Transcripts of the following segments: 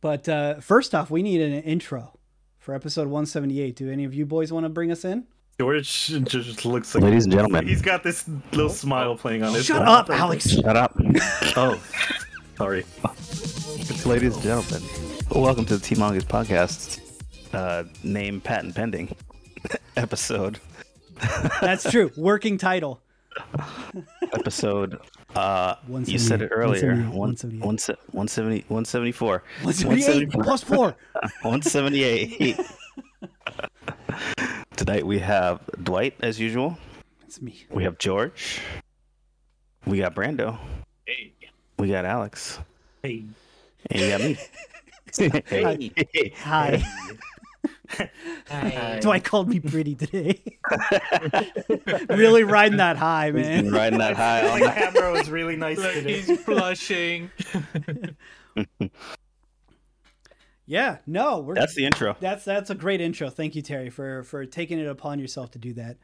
But uh, first off, we need an intro for episode 178. Do any of you boys want to bring us in? George just looks like Ladies and gentlemen. He's got this little smile playing on his. Shut face. up, Alex. Shut up. Oh, sorry. Ladies and gentlemen, welcome to the T Mongoose podcast. Uh, name patent pending episode. That's true. Working title. Episode. Uh, you said it earlier. 178, One, one, se- 170, 174. 178 plus 4. 178. Tonight we have Dwight as usual. It's me. We have George. We got Brando. Hey, We got Alex. hey. And you got me. hey. Hi. Dwight called me pretty today. really riding that high, Been man. riding that high all The camera was really nice Look, today. he's blushing. Yeah, no, we're That's the intro. That's that's a great intro. Thank you, Terry, for for taking it upon yourself to do that.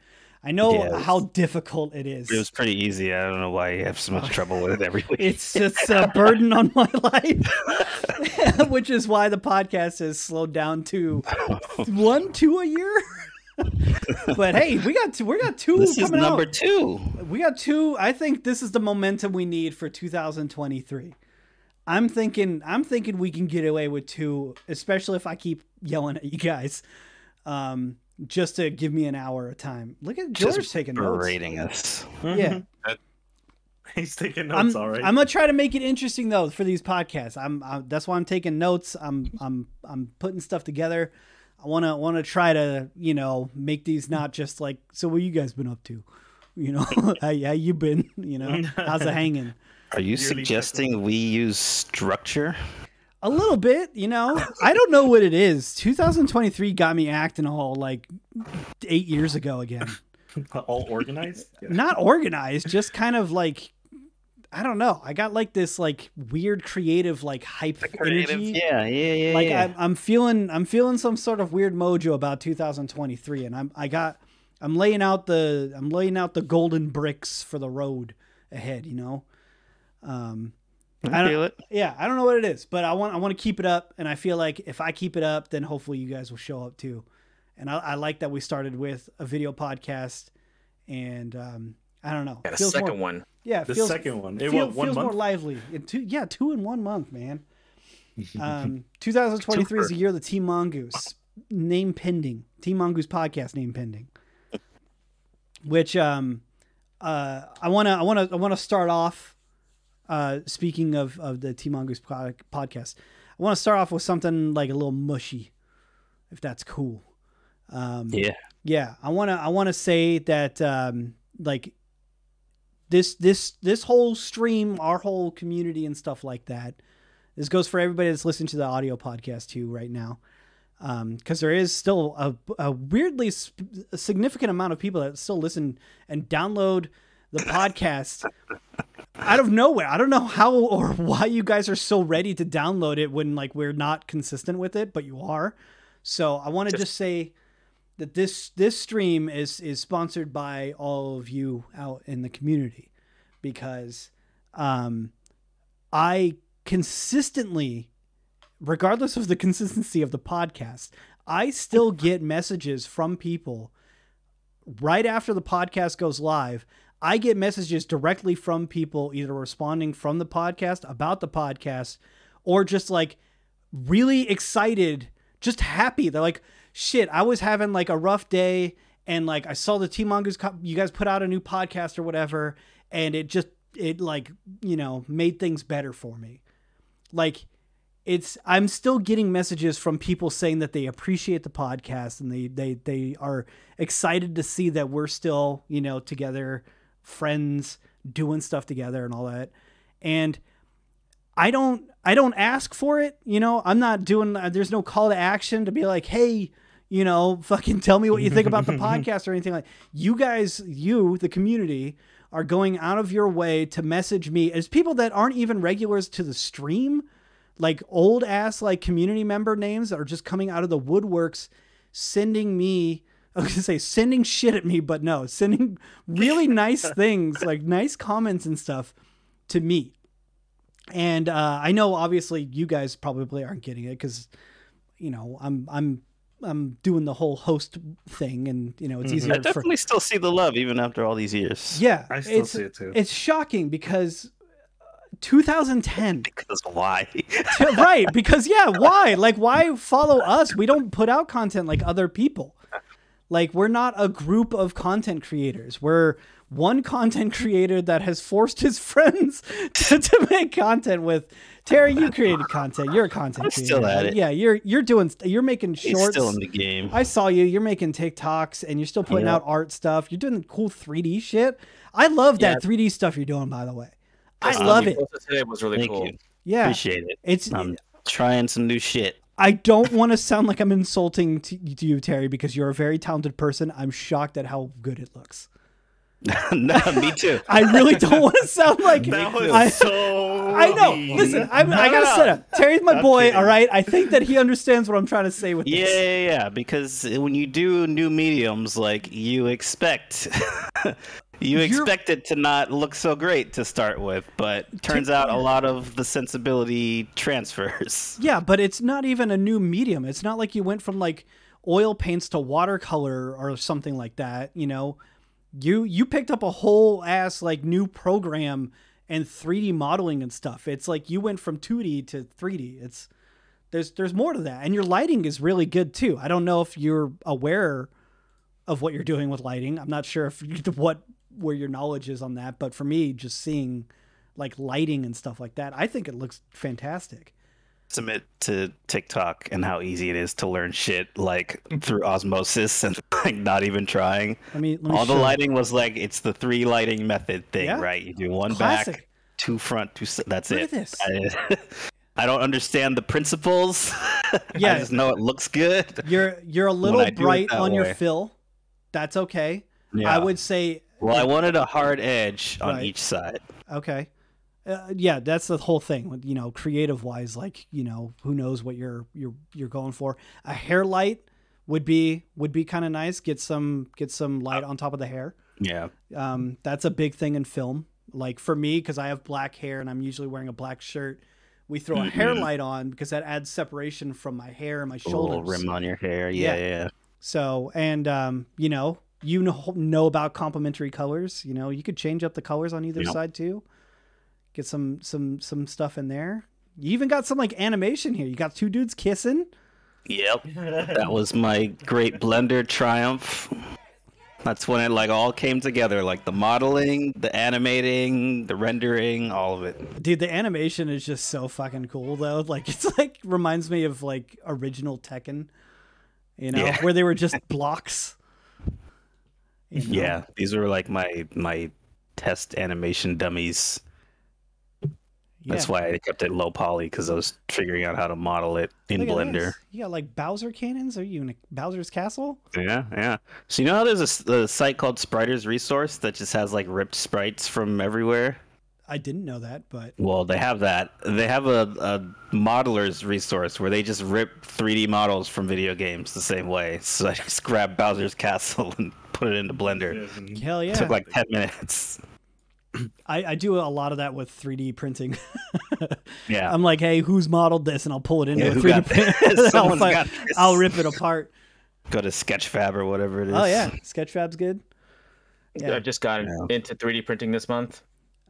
I know Yeah, how difficult it is. It was pretty easy. I don't know why you have so much trouble with it every week. It's just a burden on my life, which is why the podcast has slowed down to one, two a year. but hey, we got two, we got two this is number out. two. We got two. I think this is the momentum we need for 2023. I'm thinking I'm thinking we can get away with two, especially if I keep yelling at you guys. Um, just to give me an hour of time. Look at George Just taking notes. berating us. Mm-hmm. Yeah. He's taking notes, I'm, notes, all right. I'm gonna try to make it interesting though for these podcasts. I'm, i that's why I'm taking notes. I'm I'm I'm putting stuff together. I wanna wanna try to you know make these not just like so. What you guys been up to? You know how, how you been? You know how's it hanging? Are you Yearly suggesting we use structure? A little bit, you know. I don't know what it is. 2023 got me acting all like eight years ago again. all organized. Yeah. Not organized, just kind of like I don't know. I got like this like weird creative like hype energy. Yeah, yeah, yeah. like yeah. I'm, I'm feeling i'm feeling some sort of weird mojo about 2023 and i'm i got i'm laying out the i'm laying out the golden bricks for the road ahead you know um I I don't- feel it. yeah i don't know what it is but i want i want to keep it up and i feel like if i keep it up then hopefully you guys will show up too and i, I like that we started with a video podcast and um i don't know Got a Feels second more, one. yeah The feels, second one. It feel, what, one feels more lively. In two, yeah, two in one month, man. Um, 2023 is the year of the Team Mongoose name pending. Team Mongoose podcast name pending. Which um, uh, I wanna I wanna I wanna start off. Uh, speaking of of the Team Mongoose pod- podcast, I want to start off with something like a little mushy, if that's cool. Um, Yeah. yeah i want to i want to say that um like this this this whole stream our whole community and stuff like that this goes for everybody that's listening to the audio podcast too right now um because there is still a, a weirdly sp- a significant amount of people that still listen and download the podcast out of nowhere. I don't know how or why you guys are so ready to download it when like we're not consistent with it but you are. So i want to just say that this this stream is is sponsored by all of you out in the community because um I consistently regardless of the consistency of the podcast I still get messages from people right after the podcast goes live I get messages directly from people either responding from the podcast about the podcast or just like really excited, just happy. They're like, shit, I was having like a rough day and like I saw the T Mongoose, co- you guys put out a new podcast or whatever, and it just, it like, you know, made things better for me. Like, it's I'm still getting messages from people saying that they appreciate the podcast and they they they are excited to see that we're still, you know, together, friends, doing stuff together and all that. And I don't I don't ask for it, you know. I'm not doing uh, there's no call to action to be like, "Hey, you know, fucking tell me what you think about the podcast or anything like. You guys, you, the community, are going out of your way to message me as people that aren't even regulars to the stream, like old ass like community member names that are just coming out of the woodworks, sending me. I was gonna say sending shit at me, but no, sending really nice things, like nice comments and stuff to me. and uh, I know obviously you guys probably aren't getting it because you know I'm I'm I'm doing the whole host thing, and you know it's Mhm. easier I for definitely still see the love even after all these years. yeah. I still it's, see it too. It's shocking because uh, 2010 Because why? right because yeah why like why follow us we don't put out content like other people like we're not a group of content creators we're one content creator that has forced his friends to, to make content with terry you created content you're a content I'm creator still at it. yeah you're you're doing you're making He's shorts still in the game. I saw you. You're making TikToks and you're still putting Yeah. out art stuff. You're doing cool 3D shit. I love that Yeah. 3D stuff you're doing, by the way. I The love you it. Today was really Thank cool. you. Yeah, Appreciate it. it's. I'm trying some new shit. I don't want to sound like I'm insulting to, to you, Terry, because you're a very talented person. I'm shocked at how good it looks. no, me too. I really don't want to sound like that was I, so. I know. mean. Listen, I'm, I gotta no, set up. Terry's my I'm boy. kidding. All right. I think that he understands what I'm trying to say with Yeah, this. yeah, yeah. Because when you do new mediums, like you expect, you You're- expect it to not look so great to start with, but turns out a lot of the sensibility transfers. Yeah, but it's not even a new medium. It's not like you went from like oil paints to watercolor or something like that, you know. You you picked up a whole ass like new program and 3D modeling and stuff. It's like you went from 2D to 3D. It's there's there's more to that. And your lighting is really good too. I don't know if you're aware of what you're doing with lighting. I'm not sure if you, what where your knowledge is on that, but for me just seeing like lighting and stuff like that, I think it looks fantastic. Submit to TikTok and how easy it is to learn shit like through osmosis and like not even trying. Let me, let me All the show you. lighting was like it's the three lighting method thing, Yeah. right? You do one back, two front, two. That's Look it. at this. I, I don't understand the principles. Yeah. I just know it looks good. You're you're a I little bright on your fill. That's okay. Yeah. I would say Well, I wanted a hard edge on Right. each side. okay. Uh, yeah, that's the whole thing. You know, creative wise, like you know, who knows what you're you're you're going for. A hair light would be would be kind of nice. Get some get some light on top of the hair. Yeah. Um, that's a big thing in film. Like for me, because I have black hair and I'm usually wearing a black shirt, we throw a hair Mhm. light on because that adds separation from my hair and my A little shoulders. rim on your hair. Yeah, Yeah. yeah. So, and um, you know, you know, know about complementary colors. You know, you could change up the colors on either Yep. side too. Get some some some stuff in there. You even got some like animation here. You got two dudes kissing. Yep. That was my great blender triumph. That's when it like all came together, like the modeling, the animating, the rendering, all of it. Dude, the animation is just so fucking cool though. Like it's like reminds me of like original Tekken. You know, Yeah. where they were just blocks. You know? Yeah, these were like my my test animation dummies. That's Yeah. why I kept it low poly because I was figuring out how to model it in Look Blender. You got like Bowser cannons? Are you in a Bowser's castle? Yeah, yeah. So you know how there's a site called Spriters Resource that just has like ripped sprites from everywhere. I didn't know that, but Well, they have that. They have a, a modeler's resource where they just rip 3D models from video games the same way. So I just grabbed Bowser's Castle and put it into Blender. hell yeah. It took like 10 minutes. I, I do a lot of that with 3D printing. Yeah. I'm like, hey, who's modeled this? And I'll pull it into Yeah, a 3D got print. this? I'll, Someone's got this. I'll rip it apart. Go to Sketchfab or whatever it oh, is. Oh yeah, Sketchfab's good. Yeah. I just got Yeah. into 3D printing this month.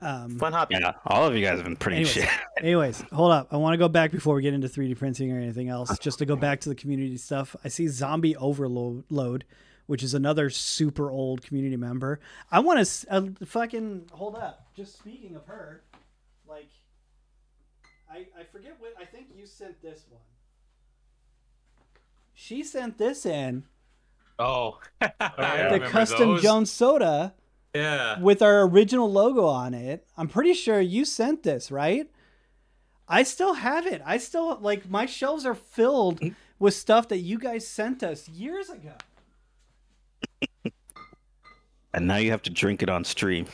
Um, Fun hobby. Yeah, all of you guys have been printing Anyways. shit. anyways, hold up. I want to go back before we get into 3D printing or anything else. Just to go back to the community stuff. I see Zombie Overload, which is another super old community member. I want to uh, fucking hold up. Just speaking of her, like, I I forget what I think you sent this one. She sent this in. Oh, I the custom those. Jones soda Yeah. with our original logo on it. I'm pretty sure you sent this, right? I still have it. I still like my shelves are filled with stuff that you guys sent us years ago. And now you have to drink it on stream.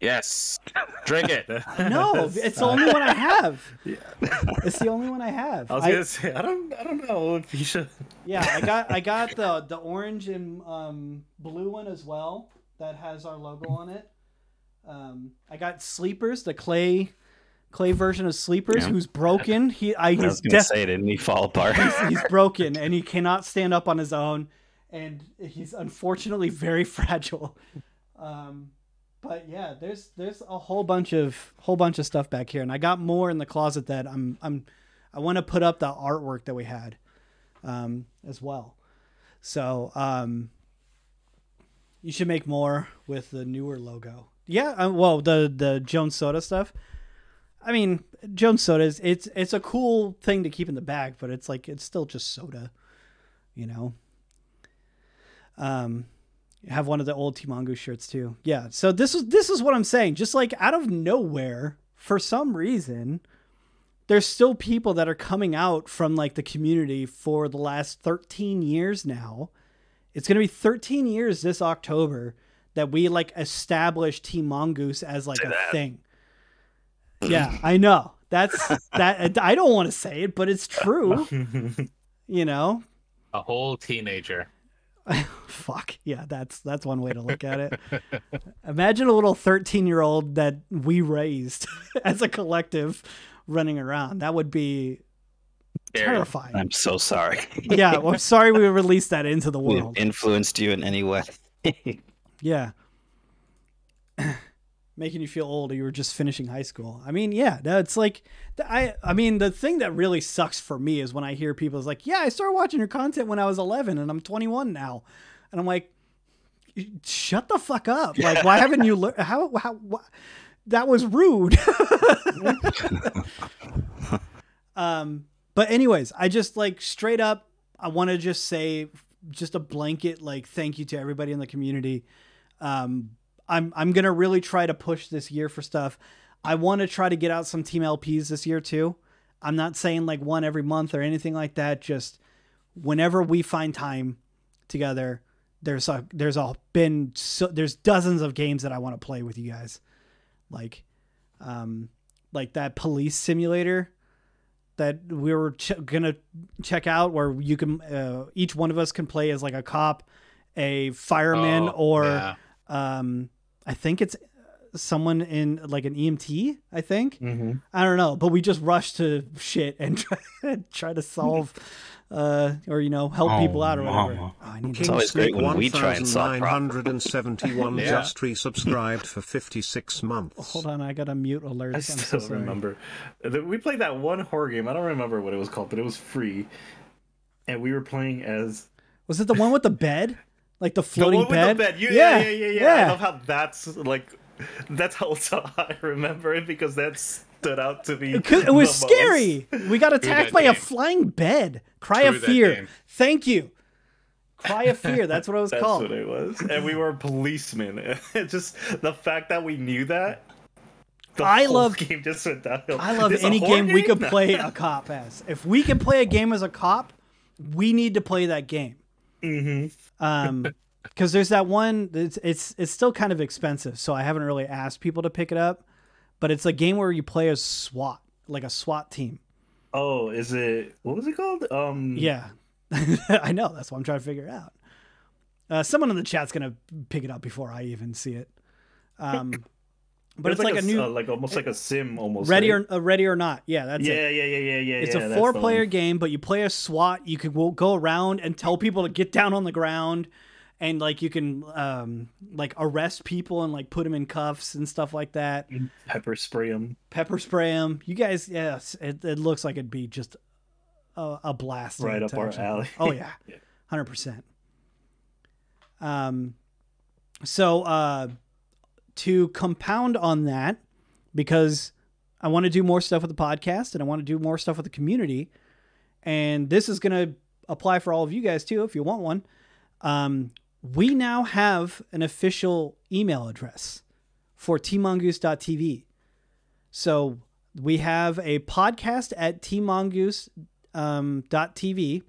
Yes. Drink it. No, it's the only one I have. It's the only one I have. I was I- gonna say I don't I don't know if you should. yeah, I got I got the the orange and um, blue one as well that has our logo on it. Um, I got sleepers, the clay clay version of Sleepers Yeah. who's broken. He I I he's was gonna def- say, didn't he fall apart? he's broken and he cannot stand up on his own and he's unfortunately very fragile um but yeah there's there's a whole bunch of whole bunch of stuff back here and i got more in the closet that i'm i'm i want to put up the artwork that we had um as well so um you should make more with the newer logo yeah uh, well the the jones soda stuff I mean, Jones soda is it's it's a cool thing to keep in the bag, but it's like it's still just soda, you know. Um, have one of the old T Mongoose shirts too. Yeah, so this is this is what I'm saying. Just like out of nowhere, for some reason, there's still people that are coming out from like the community for the last 13 years now. It's gonna be 13 years this October that we like established Team Mongoose as like a thing. Yeah, I know. That's that. I don't want to say it, but it's true. You know, A whole teenager. fuck yeah. That's that's one way to look at it. Imagine a little thirteen-year-old that we raised as a collective running around. That would be Scary. Terrifying. I'm so sorry. Yeah, well, I'm sorry we released that into the We've world. influenced you in any way. Yeah. Making you feel old, or you were just finishing high school. I mean, yeah, no, it's like I. I mean, the thing that really sucks for me is when I hear people is like, "Yeah, I started watching your content when I was 11, and I'm 21 now," and I'm like, "Shut the fuck up! Like, why haven't you learned? How? How? Wh- that was rude." um, but anyways, I just like straight up, I want to just say, just a blanket like thank you to everybody in the community. Um, I'm I'm gonna really try to push this year for stuff. I want to try to get out some team LPs this year too. I'm not saying like one every month or anything like that. Just whenever we find time together, there's a there's a been so, there's dozens of games that I want to play with you guys, like, um, like that police simulator that we were ch- gonna check out where you can uh, each one of us can play as like a cop, a fireman, Oh, or yeah. um, I think it's someone in like an EMT. I think Mm-hmm. I don't know, but we just rush to shit and try, try to solve, uh, or you know, help people out or whatever. mama. Oh, I need It's to, always great when we try and solve problems. 1971 Yeah. just resubscribed for 56 months. hold on, I got a mute alert. I I'm so still remember. that We played that one horror game. I don't remember what it was called, but it was free, and we were playing as Was it the one with the bed, like the the floating one with bed? the bed. You, yeah, yeah, yeah, yeah, I love how that's like. That's how I remember it because that stood out to me. It it was the most. scary. We got attacked that by a flying bed. Cry True of fear. game. Thank you. Cry of fear. That's what it was That's called. what it was, and we were policemen. Just the fact that we knew that. The I whole love- game just went downhill. I love This any horror game we could play a cop as. If we can play a game as a cop, we need to play that game. Mhm. Um, because there's that one. It's it's it's still kind of expensive, so I haven't really asked people to pick it up. But it's a game where you play as SWAT, like a SWAT team. Oh, is it? What was it called? Um. Yeah, I know. That's what I'm trying to figure out. Uh, someone in the chat's gonna pick it up before I even see it. Um, but it's like, a, s- new uh, like almost like a sim, almost. ready right? or uh, ready or not. Yeah, that's it. yeah, yeah, yeah, yeah, yeah. It's yeah, a four-player game, but you play a SWAT. You can go- go around and tell people to get down on the ground, and like you can um, like arrest people and like put them in cuffs and stuff like that. Pepper spray them. Pepper spray them. You guys, yes, it, it looks like it'd be just a, a blast. Right up our alley. Oh yeah, Yeah. hundred percent. Um, so uh, to compound on that, because I want to do more stuff with the podcast and I want to do more stuff with the community, and this is gonna apply for all of you guys too if you want one. Um, we now have an official email address for tmongoose.tv. So we have a podcast at tmongoose um, TV,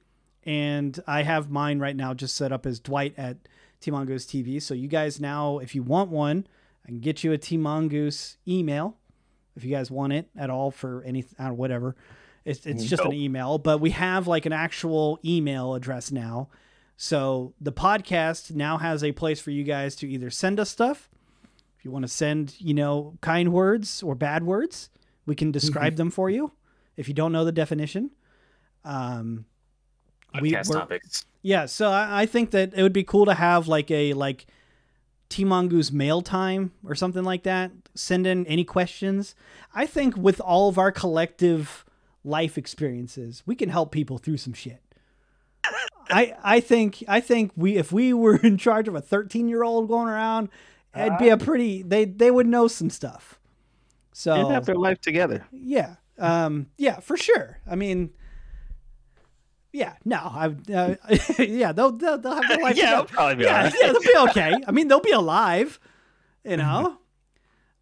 and I have mine right now just set up as Dwight at T Mongoose TV. So you guys now, if you want one, I can get you a T Mongoose email if you guys want it at all for any whatever. It's it's just an email, but we have like an actual email address now. So the podcast now has a place for you guys to either send us stuff if you want to send, you know, kind words or bad words, We can describe them for you if you don't know the definition. Um, we- Podcast we're- topics. yeah, so I, I think that it would be cool to have like a like T Mongoose mail time or something like that. Send in any questions. I think with all of our collective life experiences, we can help people through some shit. I I think I think we if we were in charge of a 13 year old going around, it'd be a pretty they they would know some stuff. So They'd have their life together. yeah. Um, yeah, for sure. I mean, yeah, no, I, uh, yeah, they'll, they'll, they'll have their life Yeah, together. probably be yeah, yeah, they'll be okay. I mean, they'll be alive, you know.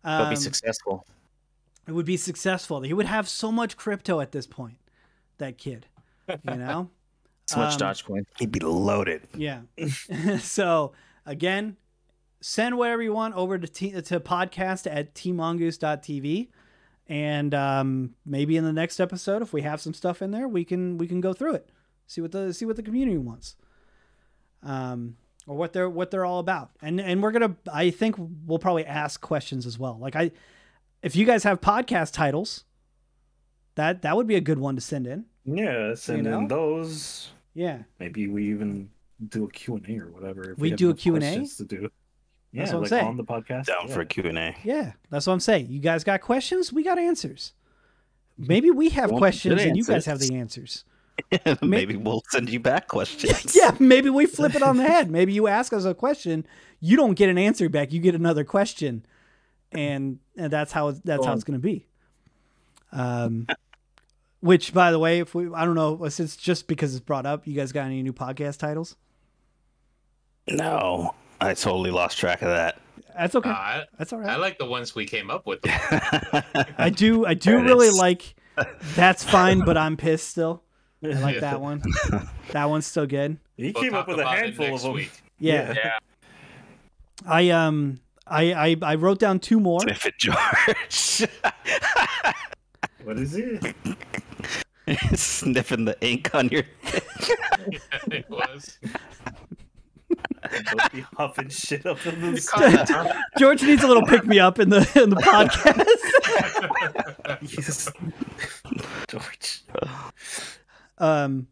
They'll Um, be successful. it would be successful. He would have so much crypto at this point. That kid, you know. So much um, Dogecoin. He'd be loaded. Yeah. so again, send whatever you want over to t- to podcast at tmongoose.tv. And um, maybe in the next episode, if we have some stuff in there, we can we can go through it, see what the see what the community wants, um, or what they're what they're all about. And and we're gonna I think we'll probably ask questions as well. Like I, if you guys have podcast titles, that that would be a good one to send in. Yeah, send know? in those. Yeah. Maybe we even do a Q&A or whatever. if We have do a Q&A? questions To do. Yeah, That's what I'm saying. on the podcast. Down yeah. for a Q&A. Yeah, that's what I'm saying. You guys got questions? We got answers. Maybe we have Want questions and you guys have the answers. Maybe we'll send you back questions. Yeah, maybe we flip it on the head. Maybe you ask us a question, you don't get an answer back, you get another question, and, and that's how it- that's how it's going to be. Um, which, by the way, if we I don't know, since just because it's brought up, you guys got any new podcast titles? No, I totally lost track of that. That's okay. Uh, I, that's all I like the ones we came up with. I do I do There really is. like. That's fine, but I'm pissed still. I like Yeah. that one. That one's still good. He We'll came up with a handful of next them. week. Yeah. Yeah. I um I, I I wrote down two more. Sniff it, George. What is it? Sniffing the ink on your. yeah, it was. Don't be huffing shit up in the caught? George needs a little pick me up in the in the podcast. Yes. George. um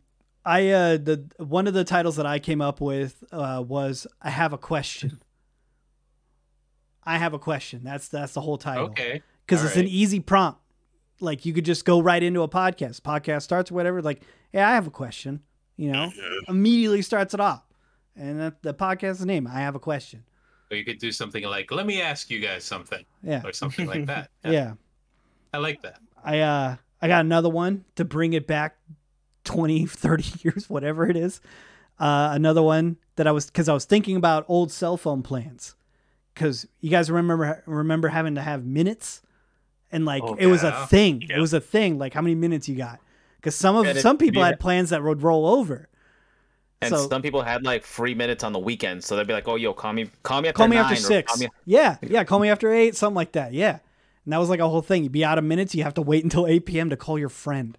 I uh the one of the titles that I came up with uh was I have a question. I have a question. That's that's the whole title. Okay. Because it's an easy prompt. Like you could just go right into a podcast. Podcast starts or whatever. Like, hey, I have a question. You know, immediately starts it off, and that, the podcast's name. I have a question. Or you could do something like, "Let me ask you guys something," Yeah, or something like that. yeah. I like that. I uh I got another one to bring it back 20, 30 years, whatever it is. Uh, another one that I was because I was thinking about old cell phone plans. Because you guys remember remember having to have minutes, and like Oh, it was a yeah. thing. It was a thing. Like how many minutes you got? Because some of And if some people you had plans that would roll over. And so some people had like free minutes on the weekend, so they'd be like, "Oh, yo, call me, call me after call me nine, after or six. Call me, Yeah, yeah. Call me after eight, something like that. Yeah, and that was like a whole thing. You'd be out of minutes. You have to wait until eight p.m. to call your friend,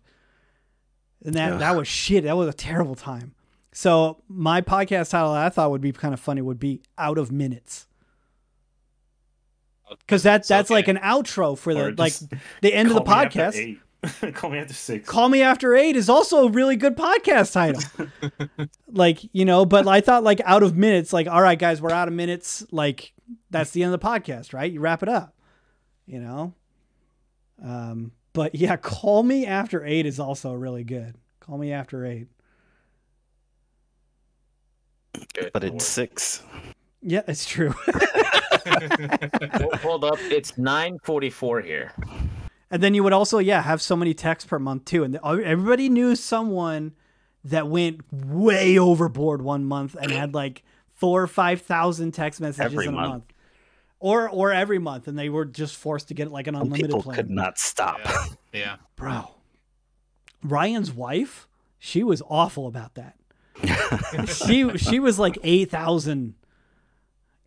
and that that was shit. That was a terrible time. So my podcast title I thought would be kind of funny would be "Out of Minutes," because that It's that's like an outro for the like the end of the Call me after podcast. Call me after six. Call Me After Eight is also a really good podcast title. like, you know, but I thought like out of minutes, like, all right, guys, we're out of minutes. Like, that's the end of the podcast, right? You wrap it up, you know? Um, but yeah, Call Me After Eight is also really good. Call Me After Eight. But it's six. Yeah, it's true. Hold- Hold up, it's 9:44 here. and then you would also, yeah, have so many texts per month too. And uh, everybody knew someone that went way overboard one month and had like four or five thousand text messages Every in a month. month, or or every month, and they were just forced to get like an Some unlimited people plan. could not stop. Yeah. yeah. Bro, Ryan's wife, she was awful about that. she she was like eight thousand,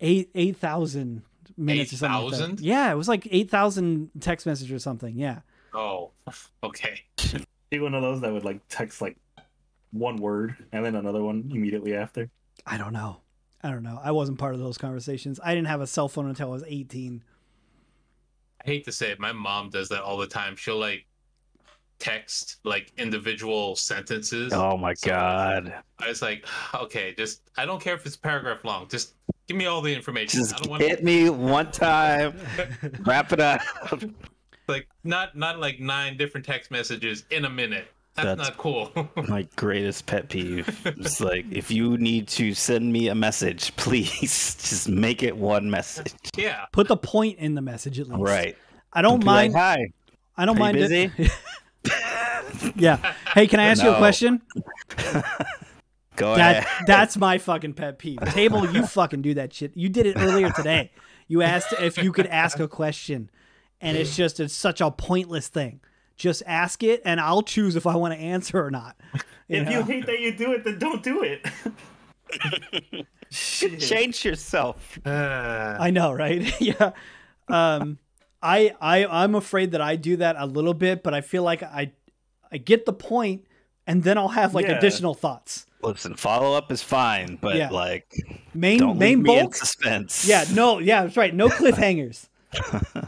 eight eight thousand minutes or something. Like that. Yeah, it was like eight thousand text messages or something. Yeah. Oh. Okay. Be one of those that would like text like one word and then another one immediately after. I don't know. I don't know. I wasn't part of those conversations. I didn't have a cell phone until I was 18. I hate to say it, my mom does that all the time. She'll like text like individual sentences. Oh my So- god. I was like, okay, just I don't care if it's a paragraph long. Just give me all the information. I Just don't want hit me one time. Wrap it up. like not not like nine different text messages in a minute. That's, That's- not cool. My greatest pet peeve. It's like if you need to send me a message, please just make it one message. yeah. Put the point in the message at least. Right. I don't Be like, mind. Hi. I don't Are you mind it. Yeah. Hey, can I ask you a question? Go That ahead. that's my fucking pet peeve. Table, you fucking do that shit. You did it earlier today. You asked if you could ask a question, and it's just it's such a pointless thing. Just ask it, and I'll choose if I want to answer or not. If know? you hate that you do it, then don't do it. Change yourself. Uh, I know, right? yeah. Um, I I I'm afraid that I do that a little bit, but I feel like I I get the point, and then I'll have like Yeah. additional thoughts. Listen, follow up is fine, but Yeah. like Main don't main leave me in bulk. suspense. Yeah, no, yeah, that's right. No cliffhangers.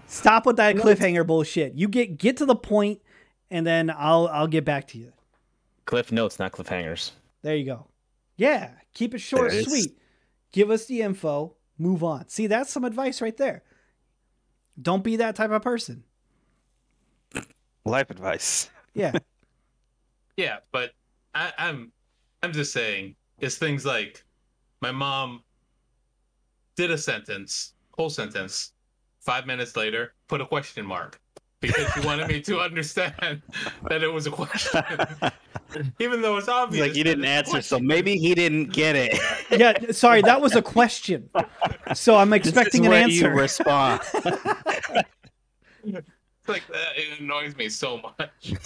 Stop with that cliffhanger bullshit. You get get to the point, and then I'll I'll get back to you. Cliff notes, not cliffhangers. There you go. Yeah, keep it short, There sweet. Give us the info. Move on. See, that's some advice right there. Don't be that type of person. Life advice. Yeah. yeah, but I, I'm I'm just saying it's things like my mom did a sentence, whole sentence. Five minutes later, put a question mark because she wanted me to understand that it was a question, even though it's It's obvious. like you didn't answer, so maybe he didn't get it. Yeah, sorry, that was a question. So I'm This expecting is an where answer. You respond. It's like that. It annoys me so much.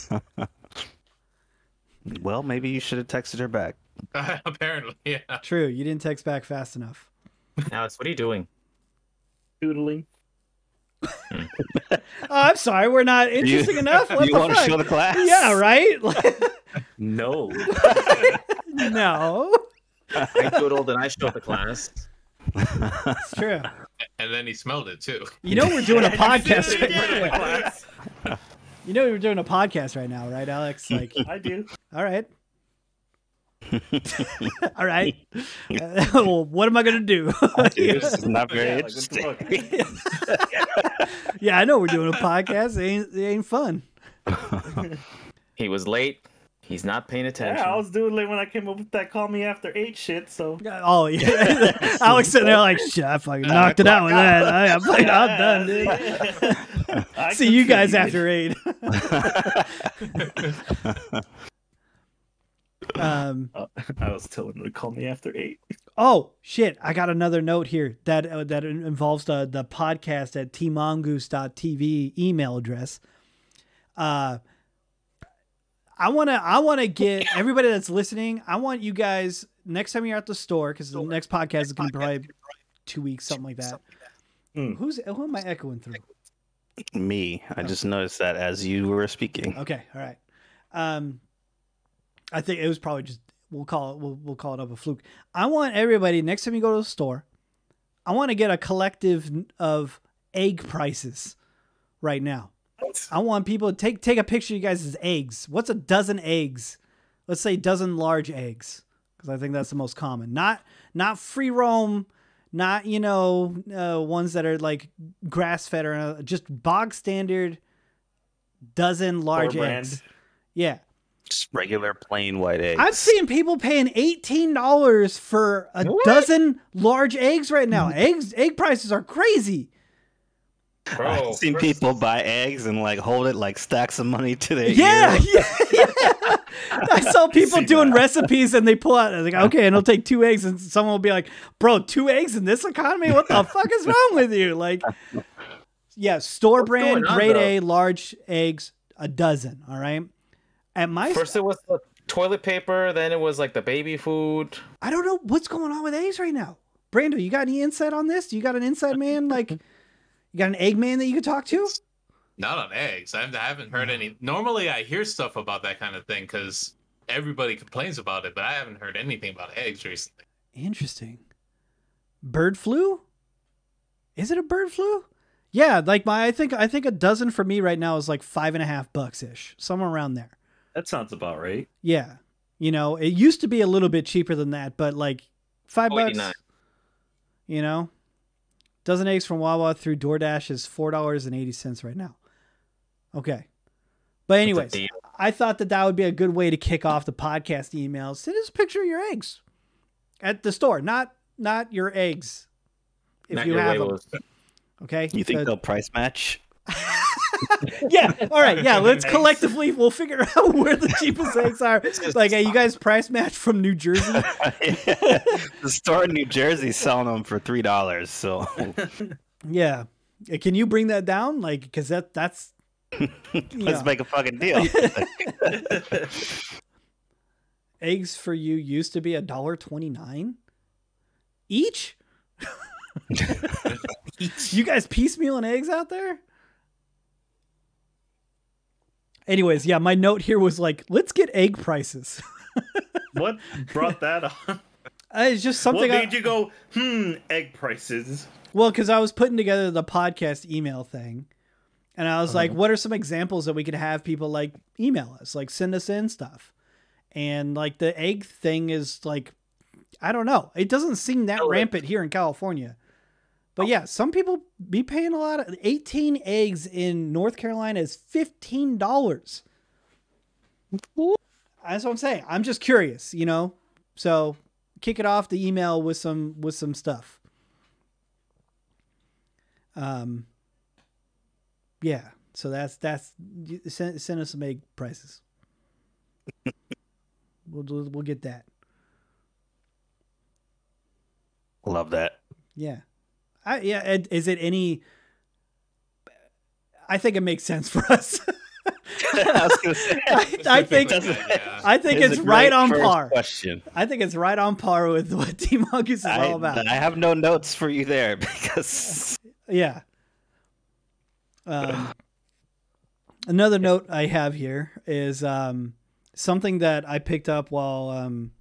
Well, maybe you should have texted her back. Apparently, yeah. True, you didn't text back fast enough. Alex, what are you doing? Doodling. Oh, I'm sorry, we're not interesting enough. What you the want to show the class? Yeah, right. No. no, I doodled and I showed the class. it's true. And then he smelled it too. You know we're doing a podcast right did it in now. Class. You know we're doing a podcast right now, right, Alex? Like, I do. all right. all right. Uh, well, what am I gonna do? This is not very Yeah, like, what the interesting. fuck? yeah, I know we're doing a podcast. It ain't, it ain't fun. He was late. He's not paying attention. Yeah, I was doodling when I came up with that call me after eight shit, so Oh yeah, Alex sitting there like, shit, I fucking knocked it out with that. I, I'm, fucking- I'm done, dude. I See you guys contributed. after eight. um. I was telling him to call me after eight. Oh shit! I got another note here that uh, that involves the the podcast at tmongoose.tv email address. Uh, I wanna I wanna get everybody that's listening. I want you guys next time you're at the store because the next podcast is gonna be probably two weeks, something like that. Mm. Who's who am I echoing through? Me. I just noticed that as you were speaking. Okay, all right. Um, I think it was probably just we'll call it we'll, we'll call it up a fluke. I want everybody next time you go to the store, I want to get a collective of egg prices right now. I want people to take take a picture of you guys' eggs. What's a dozen eggs? Let's say dozen large eggs because I think that's the most common. Not not free roam, not you know uh, ones that are like grass fed or uh, just bog standard dozen large eggs. Yeah, Just regular plain white eggs. I've seen people paying eighteen dollars for a dozen large eggs right now. Eggs egg prices are crazy. Bro, I've seen first- people buy eggs and like hold it like stacks of money to their Yeah, ear. yeah, yeah. I saw people seen doing that. recipes and they pull out like, okay, and it'll take two eggs, and someone will be like, "Bro, two eggs in this economy? What the fuck is wrong with you?" Like, yeah, store brand, on, grade though? A, large eggs, a dozen. All right. At my, First it was the toilet paper, then it was like the baby food. I don't know what's going on with eggs right now. Brando, you got any insight on this? You got an inside man? Like, you got an egg man that you could talk to? Not on eggs. I haven't heard any. Normally, I hear stuff about that kind of thing because everybody complains about it, but I haven't heard anything about eggs recently. Interesting. Bird flu? Is it a bird flu? Yeah, like my I think I think a dozen for me right now is like five and a half bucks ish, somewhere around there. That sounds about right. Yeah, you know, it used to be a little bit cheaper than that, but like five bucks. You know, dozen eggs from Wawa through DoorDash is four dollars and eighty cents right now. Okay, but anyways. I thought that that would be a good way to kick off the podcast emails. Send us a picture of your eggs at the store, not not your eggs if Not you your have them. labels. Okay, You think So- they'll price match? yeah. All right. Yeah. Let's collectively we'll figure out where the cheapest eggs are. Like, hey, you guys price match from New Jersey. the store in New Jersey selling them for three dollars. So Yeah. Can you bring that down? Like, because that that's let's Yeah. make a fucking deal. eggs for you used to be a dollar twenty nine each. you guys piecemealing eggs out there? Anyways, yeah, my note here was like, let's get egg prices. What brought that on? Uh, It's just What something. I- made you go, hmm, egg prices? Well, because I was putting together the podcast email thing, and I was like, what are some examples that we could have people like email us, like send us in stuff? And like the egg thing is like, I don't know. It doesn't seem that Oh, it- rampant here in California. But yeah, some people be paying a lot of 18 eggs in North Carolina is $15. That's what I'm saying. I'm just curious, you know. So kick it off the email with some with some stuff. Um. Yeah. So that's that's send send us some egg prices. we'll do- we'll get that. Love that. Yeah. I yeah. Ed, Is it any? I think it makes sense for us. I say. I, I think yeah. I think It's it's right on par. Question. I think it's right on par with what Team Mongoose is I, all about. I have no notes for you there because Yeah. Um, another note I have here is um, something that I picked up while um,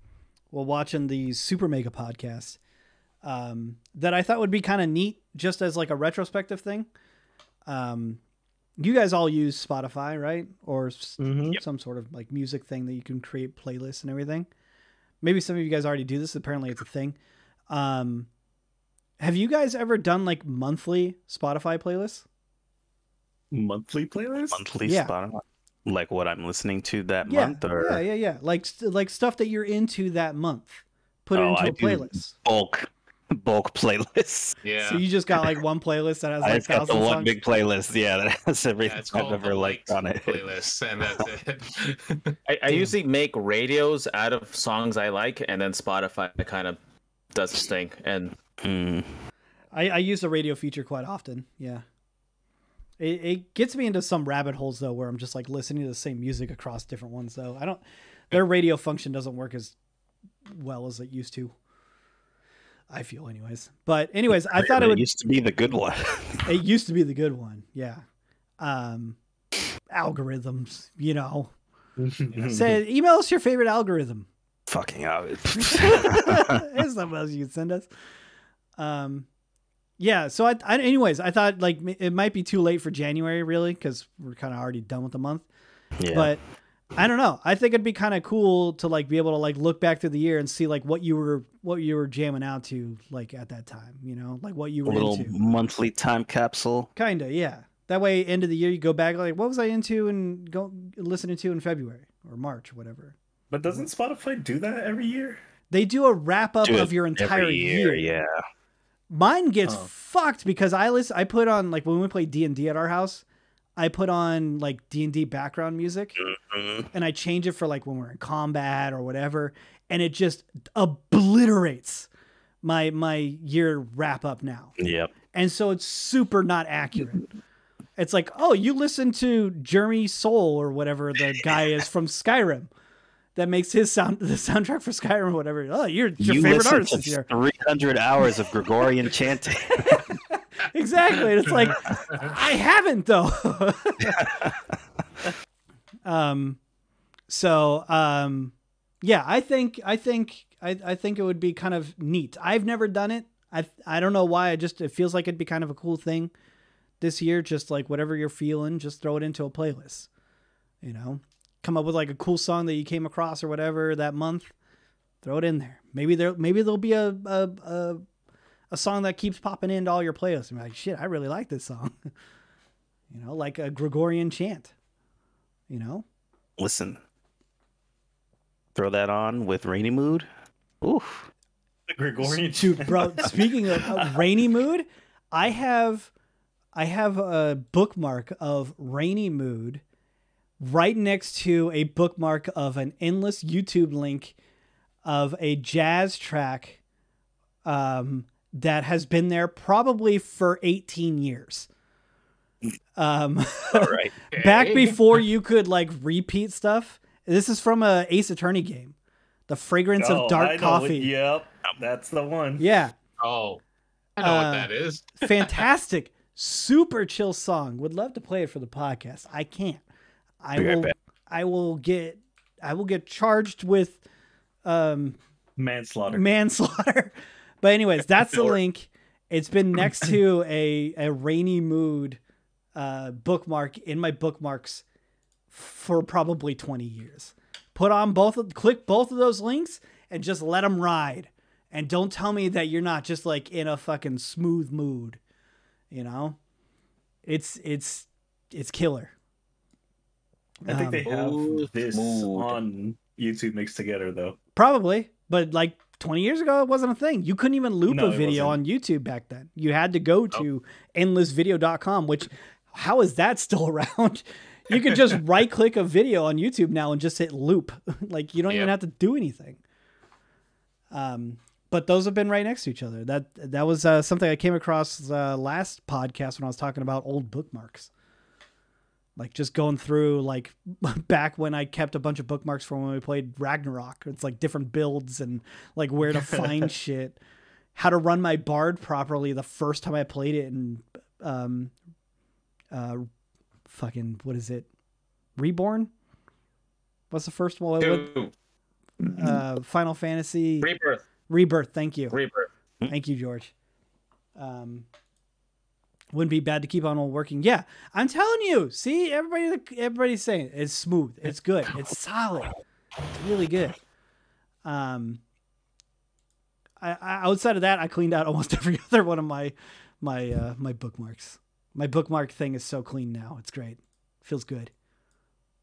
while watching the Super Mega podcast um, that I thought would be kind of neat, just as like a retrospective thing. Um, you guys all use Spotify, right? Or s- Mhm. some sort of like music thing that you can create playlists and everything. Maybe some of you guys already do this. Apparently, it's a thing. Um, have you guys ever done like monthly Spotify playlists? Monthly playlist? monthly Yeah. Spotify, like what I'm listening to that Yeah, month, or yeah, yeah, yeah. Like st- like stuff that you're into that month. Put it Oh, into I a playlist. bulk bulk playlists. Yeah. So you just got like one playlist that has I like just got the thousand one songs. big playlist. Yeah, that has everything it's I've ever liked liked on it. playlist, and that's it. I, I usually make radios out of songs I like, and then Spotify kind of does its thing. And Mm. I, I use the radio feature quite often. Yeah. It, it gets me into some rabbit holes though, where I'm just like listening to the same music across different ones. Though I don't, their radio function doesn't work as well as it used to. I feel, anyways. But anyways, I thought it would. used to be the good one. It used to be the good one. Yeah. Um, algorithms, you know. Say, email us your favorite algorithm. Fucking out. There's something else you can send us. Um, yeah. So I, I, anyways, I thought like it might be too late for January, really, because we're kind of already done with the month. yeah. But I don't know. I think it'd be kind of cool to like be able to like look back through the year and see like what you were what you were jamming out to like at that time. You know, like what you were a were little into. monthly time capsule. Kinda, yeah. That way, end of the year, you go back like, what was I into and go listening to in February or March or whatever. But doesn't Spotify do that every year? They do a wrap up Do of your entire every year. Yeah. Mine gets Oh. fucked because I listen. I put on like when we play D and D at our house, I put on like D and D background music, Mhm. and I change it for like when we're in combat or whatever, and it just obliterates my my year wrap up now. Yep. and so it's super not accurate. It's like, oh, you listen to Jeremy Soule or whatever the guy is from Skyrim that makes his sound the soundtrack for Skyrim or whatever. Oh, you're your you favorite artist this year. 300 hours of Gregorian chanting. Exactly. And it's like I haven't though. um so um yeah, I think I think I, I think it would be kind of neat. I've never done it. I I don't know why. I just it feels like it'd be kind of a cool thing this year. Just like whatever you're feeling, just throw it into a playlist. You know, come up with like a cool song that you came across or whatever that month. Throw it in there. Maybe there maybe there'll be a a a, a song that keeps popping into all your playlists. And you're like, shit, I really like this song. you know, like a Gregorian chant. You know, Listen, throw that on with rainy mood. Oof. The Gregorian Dude, bro. Speaking of uh, rainy mood, I have I have a bookmark of rainy mood right next to a bookmark of an endless YouTube link of a jazz track um, that has been there probably for 18 years. Um, All right. back before you could like repeat stuff. This is from a Ace Attorney game. The fragrance Oh, of dark I coffee. it. Yep, that's the one. Yeah. Oh, I know Uh, what that is. fantastic, super chill song. Would love to play it for the podcast. I can't. I Be will. back. I will get. I will get charged with um, Manslaughter. manslaughter. but anyways, that's the link. It's been next to a a rainy mood uh, bookmark in my bookmarks for probably twenty years. Put on both of click both of those links and just let them ride. And don't tell me that you're not just like in a fucking smooth mood. You know, it's it's it's killer. I think they have this mood. on YouTube mixed together though. Probably, but like 20 years ago, it wasn't a thing. You couldn't even loop No, a video on. YouTube back then. You had to go to endlessvideo.com, which, how is that still around? You could just right click a video on YouTube now and just hit loop. like you don't even have to do anything. Um, but those have been right next to each other. That that was uh, something I came across uh, last podcast when I was talking about old bookmarks. Like just going through like back when I kept a bunch of bookmarks from when we played Ragnarok. It's like different builds and like where to find shit, how to run my bard properly the first time I played it, and um, uh, fucking what is it, Reborn? What's the first one? Two. uh, Final Fantasy Rebirth. Rebirth. Thank you. Rebirth. Thank you, George. Um, wouldn't be bad to keep on working. Yeah, I'm telling you. See, everybody, everybody's saying it. it's smooth. It's good. It's solid. It's really good. Um, I, I outside of that, I cleaned out almost every other one of my my uh, my bookmarks. My bookmark thing is so clean now. It's great. Feels good.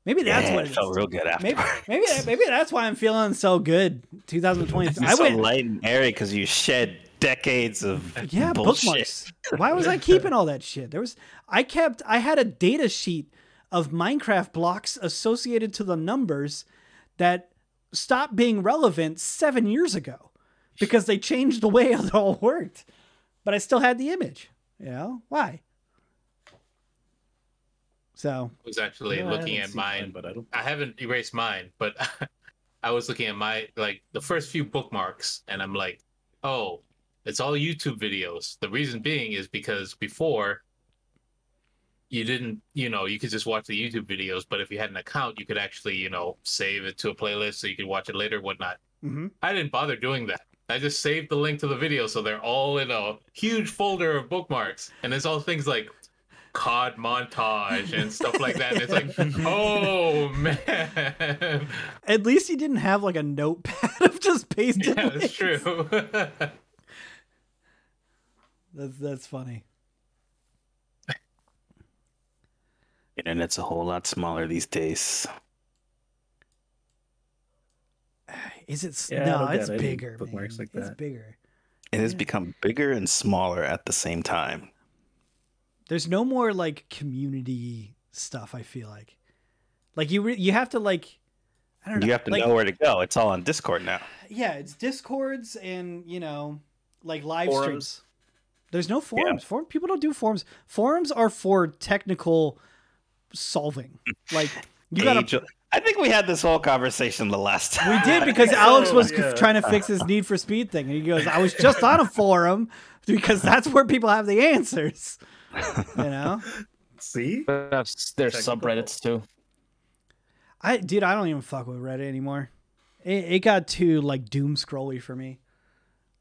Maybe that's Yeah, what it it felt is. real good after. Maybe, maybe maybe that's why I'm feeling so good. 2020. I so went light and airy because you shed decades of yeah, bullshit. bookmarks. Why was I keeping all that shit? There was I kept I had a data sheet of Minecraft blocks associated to the numbers that stopped being relevant 7 years ago because they changed the way it all worked. But I still had the image, you know? Why? So, I was actually Yeah, I looking at seen mine. but I don't. I haven't erased mine, but I was looking at my like the first few bookmarks, and I'm like, oh, it's all YouTube videos. The reason being is because before you didn't, you know, you could just watch the YouTube videos, but if you had an account, you could actually, you know, save it to a playlist so you could watch it later, whatnot. mhm. I didn't bother doing that. I just saved the link to the video, so they're all in a huge folder of bookmarks, and there's all things like COD montage and stuff like that. And it's like, oh man, at least you didn't have like a notepad of just pasted yeah, links. it's true. That's that's funny. Internet's a whole lot smaller these days. Is it? Yeah, no, don't it's got any bigger. bookmarks man. like It's bigger. It has become bigger and smaller at the same time. There's no more like community stuff. I feel like, like you re- you have to like, I don't know. You have to like, know where to go. It's all on Discord now. Yeah, it's discords and you know, like live Forums. streams. There's no forums. Forum people don't do forums. Forums are for technical solving. Like you gotta. Age- I think we had this whole conversation the last time. We did because Alex was yeah. trying to fix his Need for Speed thing, and he goes, "I was just on a forum because that's where people have the answers." You know, See, There's, there's Technical. subreddits too. I dude, I don't even fuck with Reddit anymore. It, it got too like doom scrolly for me.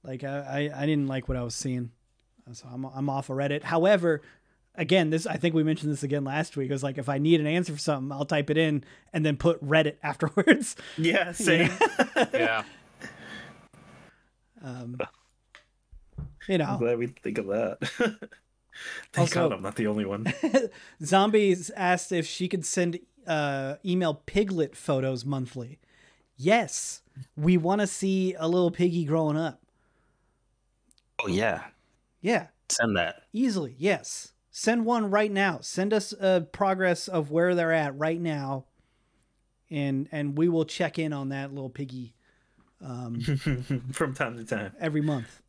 Like I, I, I didn't like what I was seeing, so I'm I'm off of Reddit. However, again, this I think we mentioned this again last week. It was like if I need an answer for something, I'll type it in and then put Reddit afterwards. Yeah, same. Yeah. Um, you know, I'm glad we think of that. Thank Also- God I'm not the only one. Zombies asked if she could send uh, email piglet photos monthly. Yes, we want to see a little piggy growing up. Oh yeah, Yeah, send that. easily. Yes, send one right now. Send us a progress of where they're at right now, and and we will check in on that little piggy um, From time to time. every month.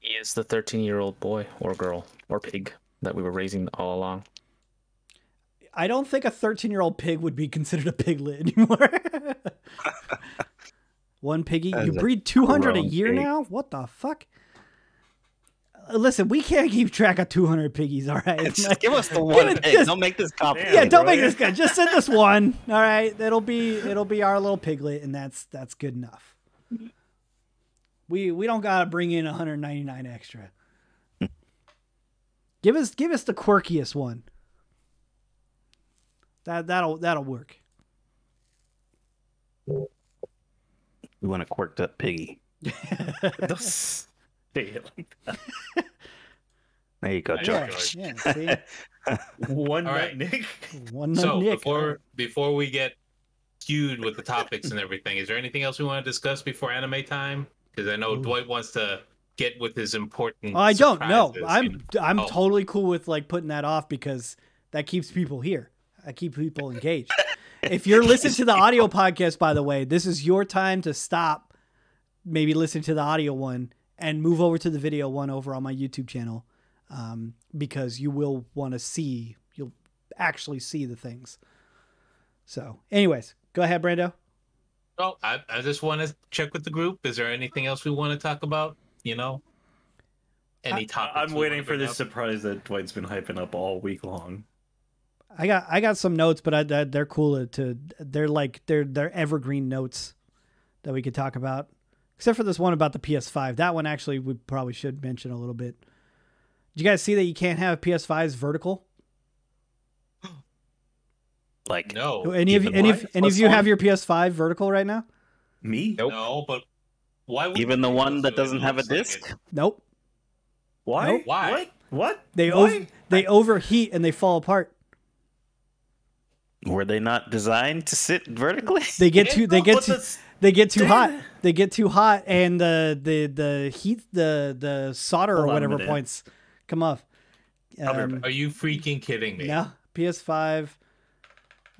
He is the 13 year old boy or girl or pig that we were raising all along. I don't think a 13 year old pig would be considered a piglet anymore. One piggy. You breed 200 a grown year pig. now? What the fuck? Uh, Listen, we can't keep track of 200 piggies, all right? It's, Like, give us the one it pig. this- Don't make this complicated. yeah, don't bro. make this guy. Just send us one, all right? It'll be it'll be our little piglet, and that's that's good enough. We we don't gotta bring in 199 extra. give us give us the quirkiest one. That that'll that'll work. We want a quirked up piggy. Don't say it like that. There you go, George. Yeah, yeah. See, One All right. Nick. one So Nick. before before we get skewed with the topics and everything, is there anything else we want to discuss before anime time? Because I know Dwight wants to get with his important. Oh, I don't know. I'm you know? I'm Oh. totally cool with like putting that off because that keeps people here. I keep people engaged. if you're listening to the audio podcast, by the way, this is your time to stop, maybe listen to the audio one and move over to the video one over on my YouTube channel, um, because you will want to see. You'll actually see the things. So, anyways, go ahead, Brando. Oh, I, I just want to check with the group. Is there anything else we want to talk about? You know, any topics? I'm waiting for this up? surprise that Dwight's been hyping up all week long. I got I got some notes, but I, I, they're cool to. They're like they're they're evergreen notes that we could talk about, except for this one about the PS5. That one actually we probably should mention a little bit. Did you guys see that you can't have PS5s vertical? Like, No, any of you, any, what? of- any of you have your PS5 vertical right now? Me? Nope. no, but why? would even the one that doesn't have a looks like disc. Nope. Why? Nope. Why? What? What? They Why? ov- they overheat and they fall apart. Were they not designed to sit vertically? They get too they get too they get too hot. It. They get too hot, and the the the heat the the solder or Hold on a whatever points come off. I'll be right Um. Are you freaking kidding me? No, PS5.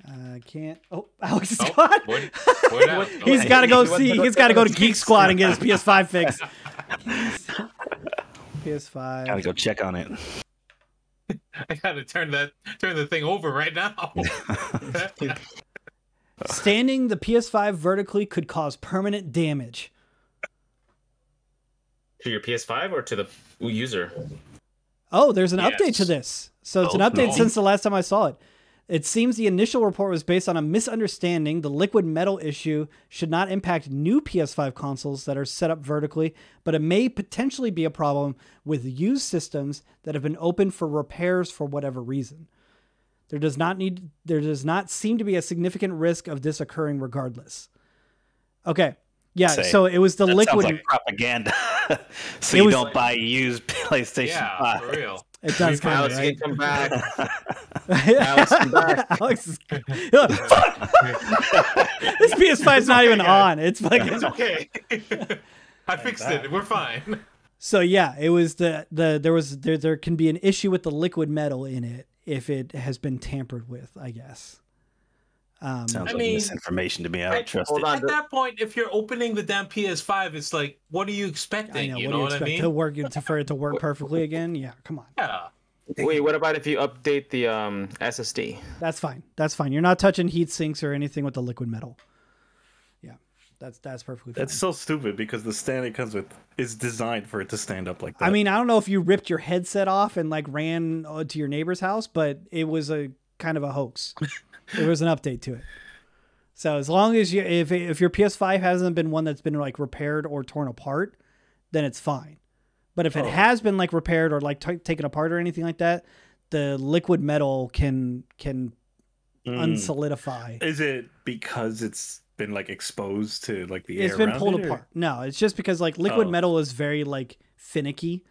Uh, can't. Oh, Alex is Oh, gone. where, where'd go? He's got to go see. He's got to go to Geek Squad and get his PS5 fixed. PS5. Gotta go check on it. I gotta turn that turn the thing over right now. Standing the PS5 vertically could cause permanent damage. To your PS5 or to the user? Oh, there's an update to this. So it's an Oh, update no. since the last time I saw it. It seems the initial report was based on a misunderstanding. The liquid metal issue should not impact new PS5 consoles that are set up vertically, but it may potentially be a problem with used systems that have been open for repairs for whatever reason. There does not need there does not seem to be a significant risk of this occurring regardless. Okay. Yeah, Say, so it was the That liquid like propaganda. so It you was- don't buy used PlayStation yeah, 5. for real. it does kind Alex, of you right. can come back. Alex, come back. Alex is Fuck! this PS5 is not even on. It's like It's okay. I fixed it. We're fine. so yeah. It was the the there was there there can be an issue with the liquid metal in it if it has been tampered with. I guess. Um, Sounds I like mean- misinformation to me. I don't trust it. At that point, if you're opening the damn PS5, it's like, what are you I expecting? know. you what know do you what I expect mean? to work to, for it to work perfectly again? Yeah, come on. Yeah. Wait, what about if you update the um, SSD? That's fine. That's fine. You're not touching heat sinks or anything with the liquid metal. That's that's perfectly fine. That's so stupid because the stand it comes with is designed for it to stand up like that. I mean, I don't know if you ripped your headset off and like ran uh, to your neighbor's house, but it was a kind of a hoax. there was an update to it. So as long as you, if if your PS5 hasn't been one that's been like repaired or torn apart, then it's fine. But if it Oh. has been like repaired or like t- taken apart or anything like that, the liquid metal can can Mm. unsolidify. Is it because it's been like exposed to like the It's air been around pulled it, or- apart. No, it's just because like liquid Oh. metal is very like finicky.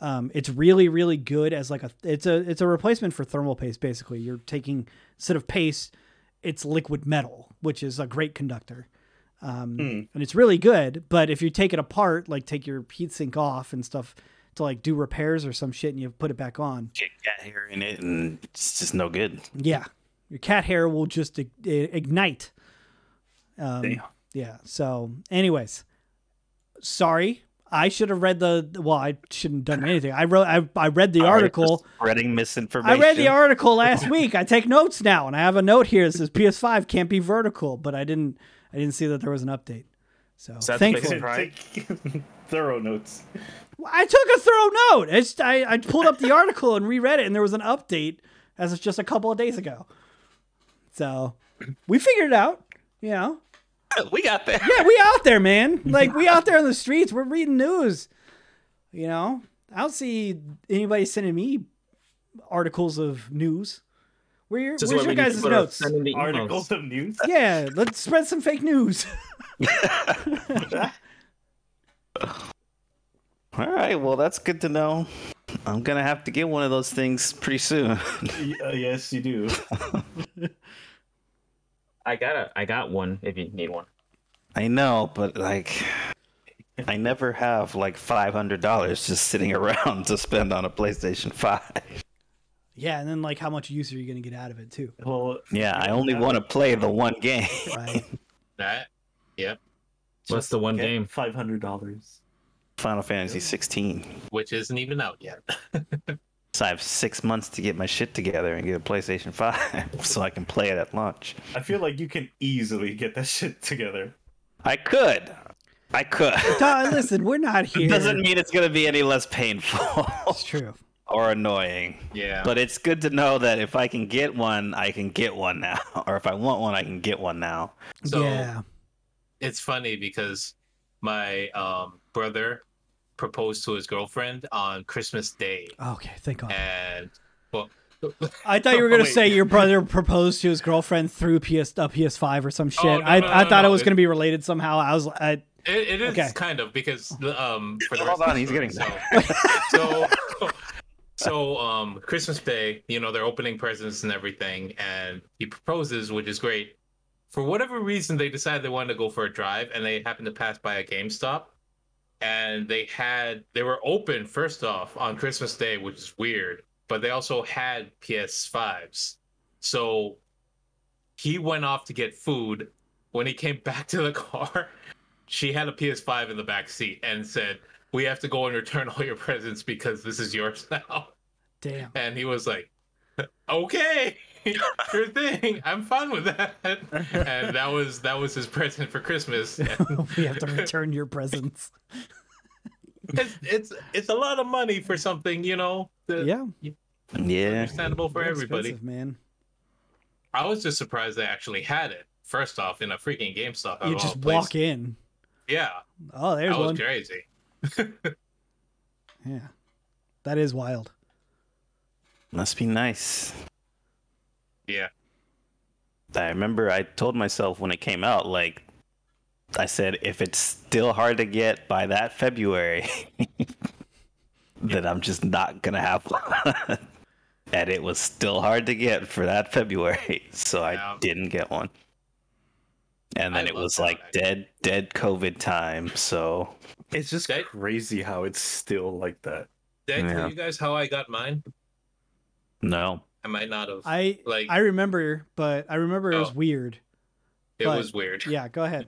Um, it's really really good as like a it's a it's a replacement for thermal paste. Basically, you're taking instead of paste, it's liquid metal, which is a great conductor. Um, Hmm. and it's really good. But if you take it apart, like take your heatsink off and stuff to like do repairs or some shit, and you put it back on, Get cat hair in it, and it's just no good. yeah, your cat hair will just ig- ignite. Um, Damn. yeah. So, anyways, sorry. I should have read the. Well, I shouldn't have done anything. I wrote. I, I read the article. spreading misinformation. I read the article last week. I take notes now, and I have a note here that says PS5 can't be vertical, but I didn't. I didn't see that there was an update. So Is that the thankfully, Right. Take thorough notes. I took a thorough note. It's, I I pulled up the article and reread it, and there was an update as of just a couple of days ago. So we figured it out. You know, we got there. yeah, we out there, man. Like we out there on the streets. We're reading news. You know, I don't see anybody sending me articles of news. Where your, where's your we need to guys' notes? friend in the. Articles of news. Yeah, let's spread some fake news. All right, well that's good to know. I'm gonna have to get one of those things pretty soon. Uh, yes, you do. I got a, I got one if you need one. I know, but like, I never have like five hundred dollars just sitting around to spend on a PlayStation Five. yeah, and then like how much use are you gonna get out of it too? Well, Yeah, I only want to play the one game. Right. That. Yep. What's the one game? Five hundred dollars. Final Fantasy 16. Which isn't even out yet. So I have six months to get my shit together and get a PlayStation 5 so I can play it at launch. I feel like you can easily get that shit together. I could. I could. Duh, listen, we're not here. It doesn't mean it's going to be any less painful It's true. or annoying. Yeah. But it's good to know that if I can get one, I can get one now. Or if I want one, I can get one now. So yeah. it's funny because my um, brother proposed to his girlfriend on Christmas Day, Okay, thank God. and well, I thought you were gonna Wait. say your brother proposed to his girlfriend through PS uh, PS5 or some shit. Oh, no, I, no, I no, thought no, it was it- gonna be related somehow. I was I, It, it is Okay. kind of because um for the Hold on, he's getting so so so um Christmas Day, you know, they're opening presents and everything, and he proposes, which is great. For whatever reason, they decide they wanted to go for a drive, and they happen to pass by a GameStop, and they had they were open first off on Christmas Day, which is weird, but they also had PS5s. So he went off to get food. When he came back to the car, she had a PS5 in the back seat and said, "We have to go and return all your presents because this is yours now." damn. And he was like, "Okay, sure thing. I'm fine with that." And that was that was his present for Christmas. And we have to return your presents. it's, it's it's a lot of money for something, you know. that- Yeah. Yeah. understandable for They're everybody. man. I was just surprised they actually had it. First off, in a freaking GameStop. of You all just places. walk in. Yeah, Oh, there's that was crazy. Yeah. That is wild. Must be nice. Yeah. I remember I told myself when it came out, like, I said, if it's still hard to get by that February, then I'm just not going to have one. and it was still hard to get for that February. So Yeah. I didn't get one. And then I it was that, like actually. dead, dead COVID time. So It's just That- crazy how it's still like that. Did I Yeah. tell you guys how I got mine? no. I might not have. I like I remember, but I remember it was Oh. weird. it but- was weird. Yeah, go ahead.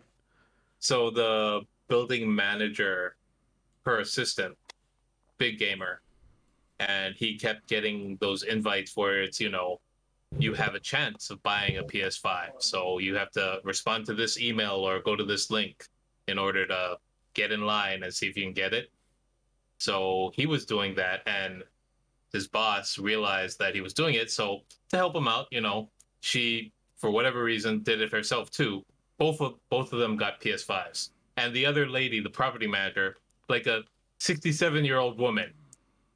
So the building manager, her assistant, big gamer, and he kept getting those invites where it's you know, you have a chance of buying a PS5. So you have to respond to this email or go to this link in order to get in line and see if you can get it. So he was doing that, and his boss realized that he was doing it. So to help him out, you know, she for whatever reason did it herself too. Both of both of them got PS5s, and the other lady, the property manager, like a 67 year old woman,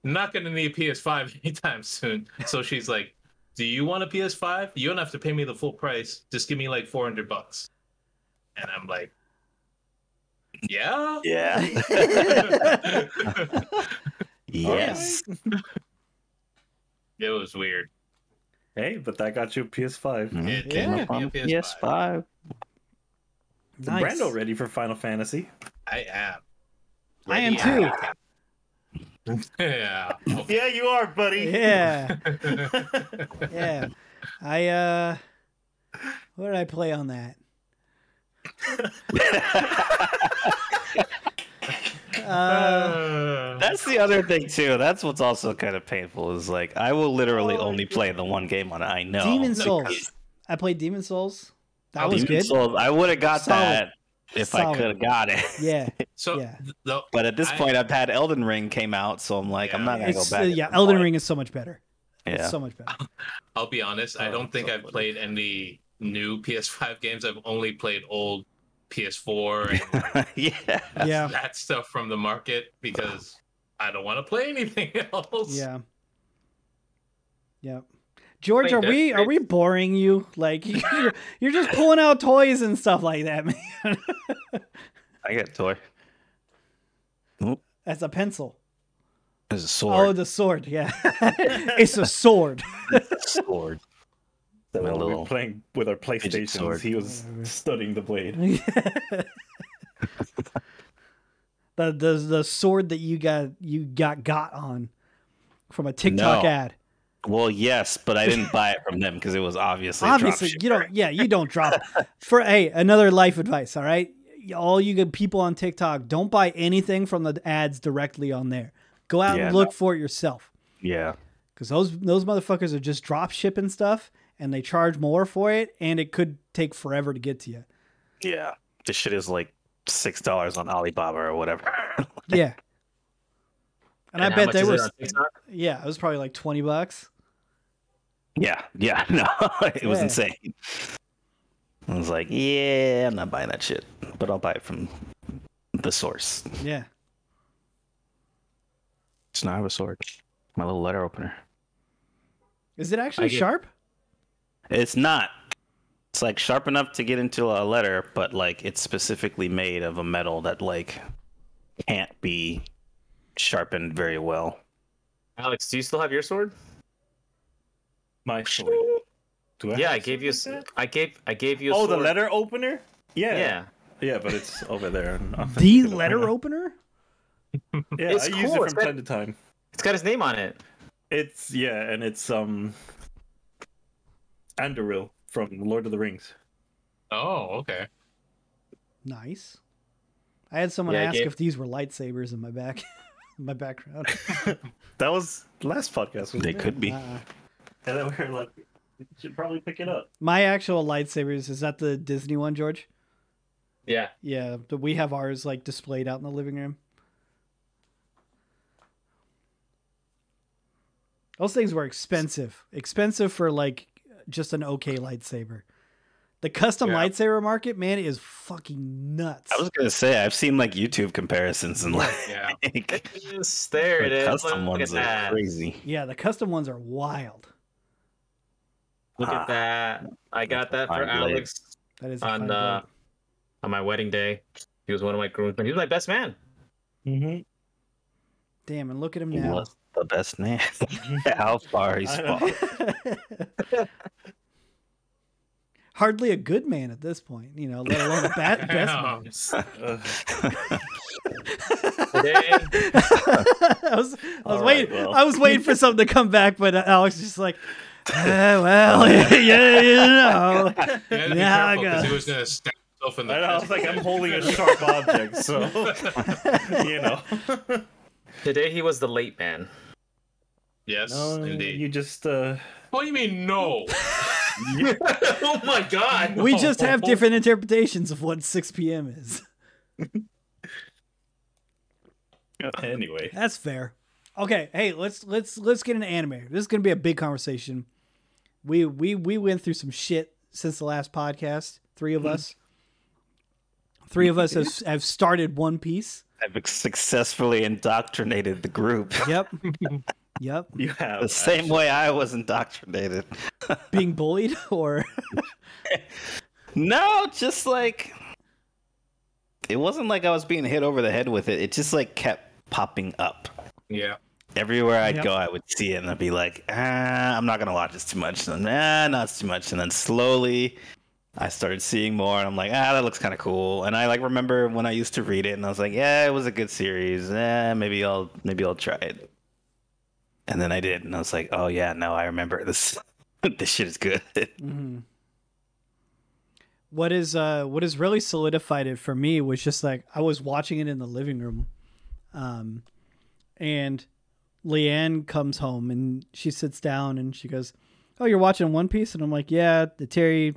not gonna need a PS5 anytime soon. So she's like, "Do you want a PS5? You don't have to pay me the full price. Just give me like 400 bucks." And I'm like, "Yeah." Yeah. yes. It was weird. Hey, but that got you a PS5. Mhm. It Came did up give on PS5. PS5. Nice. Brando ready for Final Fantasy? I am. I am Ready, too. yeah. Yeah, you are, buddy. Yeah, yeah. I uh, what did I play on that? Uh, Uh, That's the other thing too. That's what's also kind of painful. Is like I will literally Oh, only play the one game on it. I know. Demon Souls. I played Demon Souls. That was Demon good. Souls, I would have got Solid. that if I could have got it. Yeah, so Yeah. the, But at this I- point, I've had Elden Ring came out, so I'm like, I'm not gonna it's go uh, back. at yeah. Elden point. Ring is so much better. Yeah. It's so much better. I'll be honest. I Oh, don't think so I've funny. played any new PS5 games. I've only played old PS4 and yeah. Yeah, that stuff from the market because I don't want to play anything else. yeah, yeah. George, Wait, are that- we are we boring you? Like you're you're just pulling out toys and stuff like that, man. I got a toy. That's a pencil. There's a sword. Oh, the sword. Yeah, it's a sword. sword. So My when we were playing with our PlayStations, he was studying the blade. the the the sword that you got you got got on from a TikTok No. ad. Well, yes, but I didn't buy it from them because it was obviously. Obviously, you don't. Yeah, you don't drop. For hey, another life advice. All right, all you good people on TikTok, don't buy anything from the ads directly on there. Go out Yeah, and look for it yourself. Yeah. because those those motherfuckers are just drop shipping stuff and they charge more for it and it could take forever to get to you Yeah. This shit is like six dollars on Alibaba or whatever. yeah and, i bet much they were yeah it was probably like 20 bucks yeah. Yeah. No, it was Yeah. insane. I was like, yeah, I'm not buying that shit, but I'll buy it from the source. yeah It's not have a sword. My little letter opener. is it actually get- sharp It's not. It's like sharp enough to get into a letter, but like it's specifically made of a metal that like can't be sharpened very well. Alex, do you still have your sword? My sword. Do I Yeah, have I a gave you. like? I gave. I gave you. A Oh, the letter opener? Yeah. Yeah. Yeah, but it's over there. the letter opener Yeah, It's I use cool, it it's from got- time to time. It's got his name on it. It's yeah, and it's um Anduril from Lord of the Rings. Oh, okay. nice i had someone Yeah, ask gave- if these were lightsabers in my back in my background That was last podcast. wasn't They it? could be. Uh, And then we were like, you should probably pick it up. my actual lightsabers is that the disney one george Yeah. yeah but we have ours like displayed out in the living room Those things were expensive. Expensive for like just an okay lightsaber. The custom Yeah. lightsaber market, man, is fucking nuts. I was gonna say I've seen like YouTube comparisons and like, Yeah. Yes, there it the is. custom Look at ones are that. crazy. yeah, the custom ones are wild. Look Ah. at that. I got that for Fine blade. Alex That is on uh, blade. on my wedding day. He was one of my groomsmen. He was my best man. Mm-hmm. Damn, and look at him He now. was the best man. How far he's fallen. Hardly a good man at this point, you know, let alone a bad, best man. Today, I was, I was All right, waiting. well. I was waiting for something to come back, but Alex just like, "Eh, well, yeah, you know. You had to be Yeah, I careful because he was gonna stab himself in the. I, know, I was like, I'm holding a sharp object, so you know. today he was the late man. Yes, No, indeed. you just uh, What do you mean no? oh my god. We just have different interpretations of what 6 p.m. is. anyway. That's fair. Okay, hey, let's let's let's get into anime. This is gonna be a big conversation. We we we went through some shit since the last podcast. Three of us. Three of us have, have started One Piece. I've successfully indoctrinated the group Yep. Yep. You have the same actually. way I was indoctrinated. Being bullied or No, just like it wasn't like I was being hit over the head with it. It just like kept popping up. Yeah. Everywhere I'd Yep. go, I would see it and I'd be like, ah, I'm not gonna watch this too much. And then, nah, not too much. And then slowly I started seeing more and I'm like, ah, that looks kind of cool. And I like remember when I used to read it and I was like, yeah, it was a good series. Eh, maybe I'll maybe I'll try it. And then I did, and I was like, oh yeah, no, I remember this. this shit is good. Mhm. What is uh what has really solidified it for me was just like I was watching it in the living room, um, and Leanne comes home and she sits down and she goes, "Oh, you're watching One Piece?" And I'm like, "Yeah." The Terry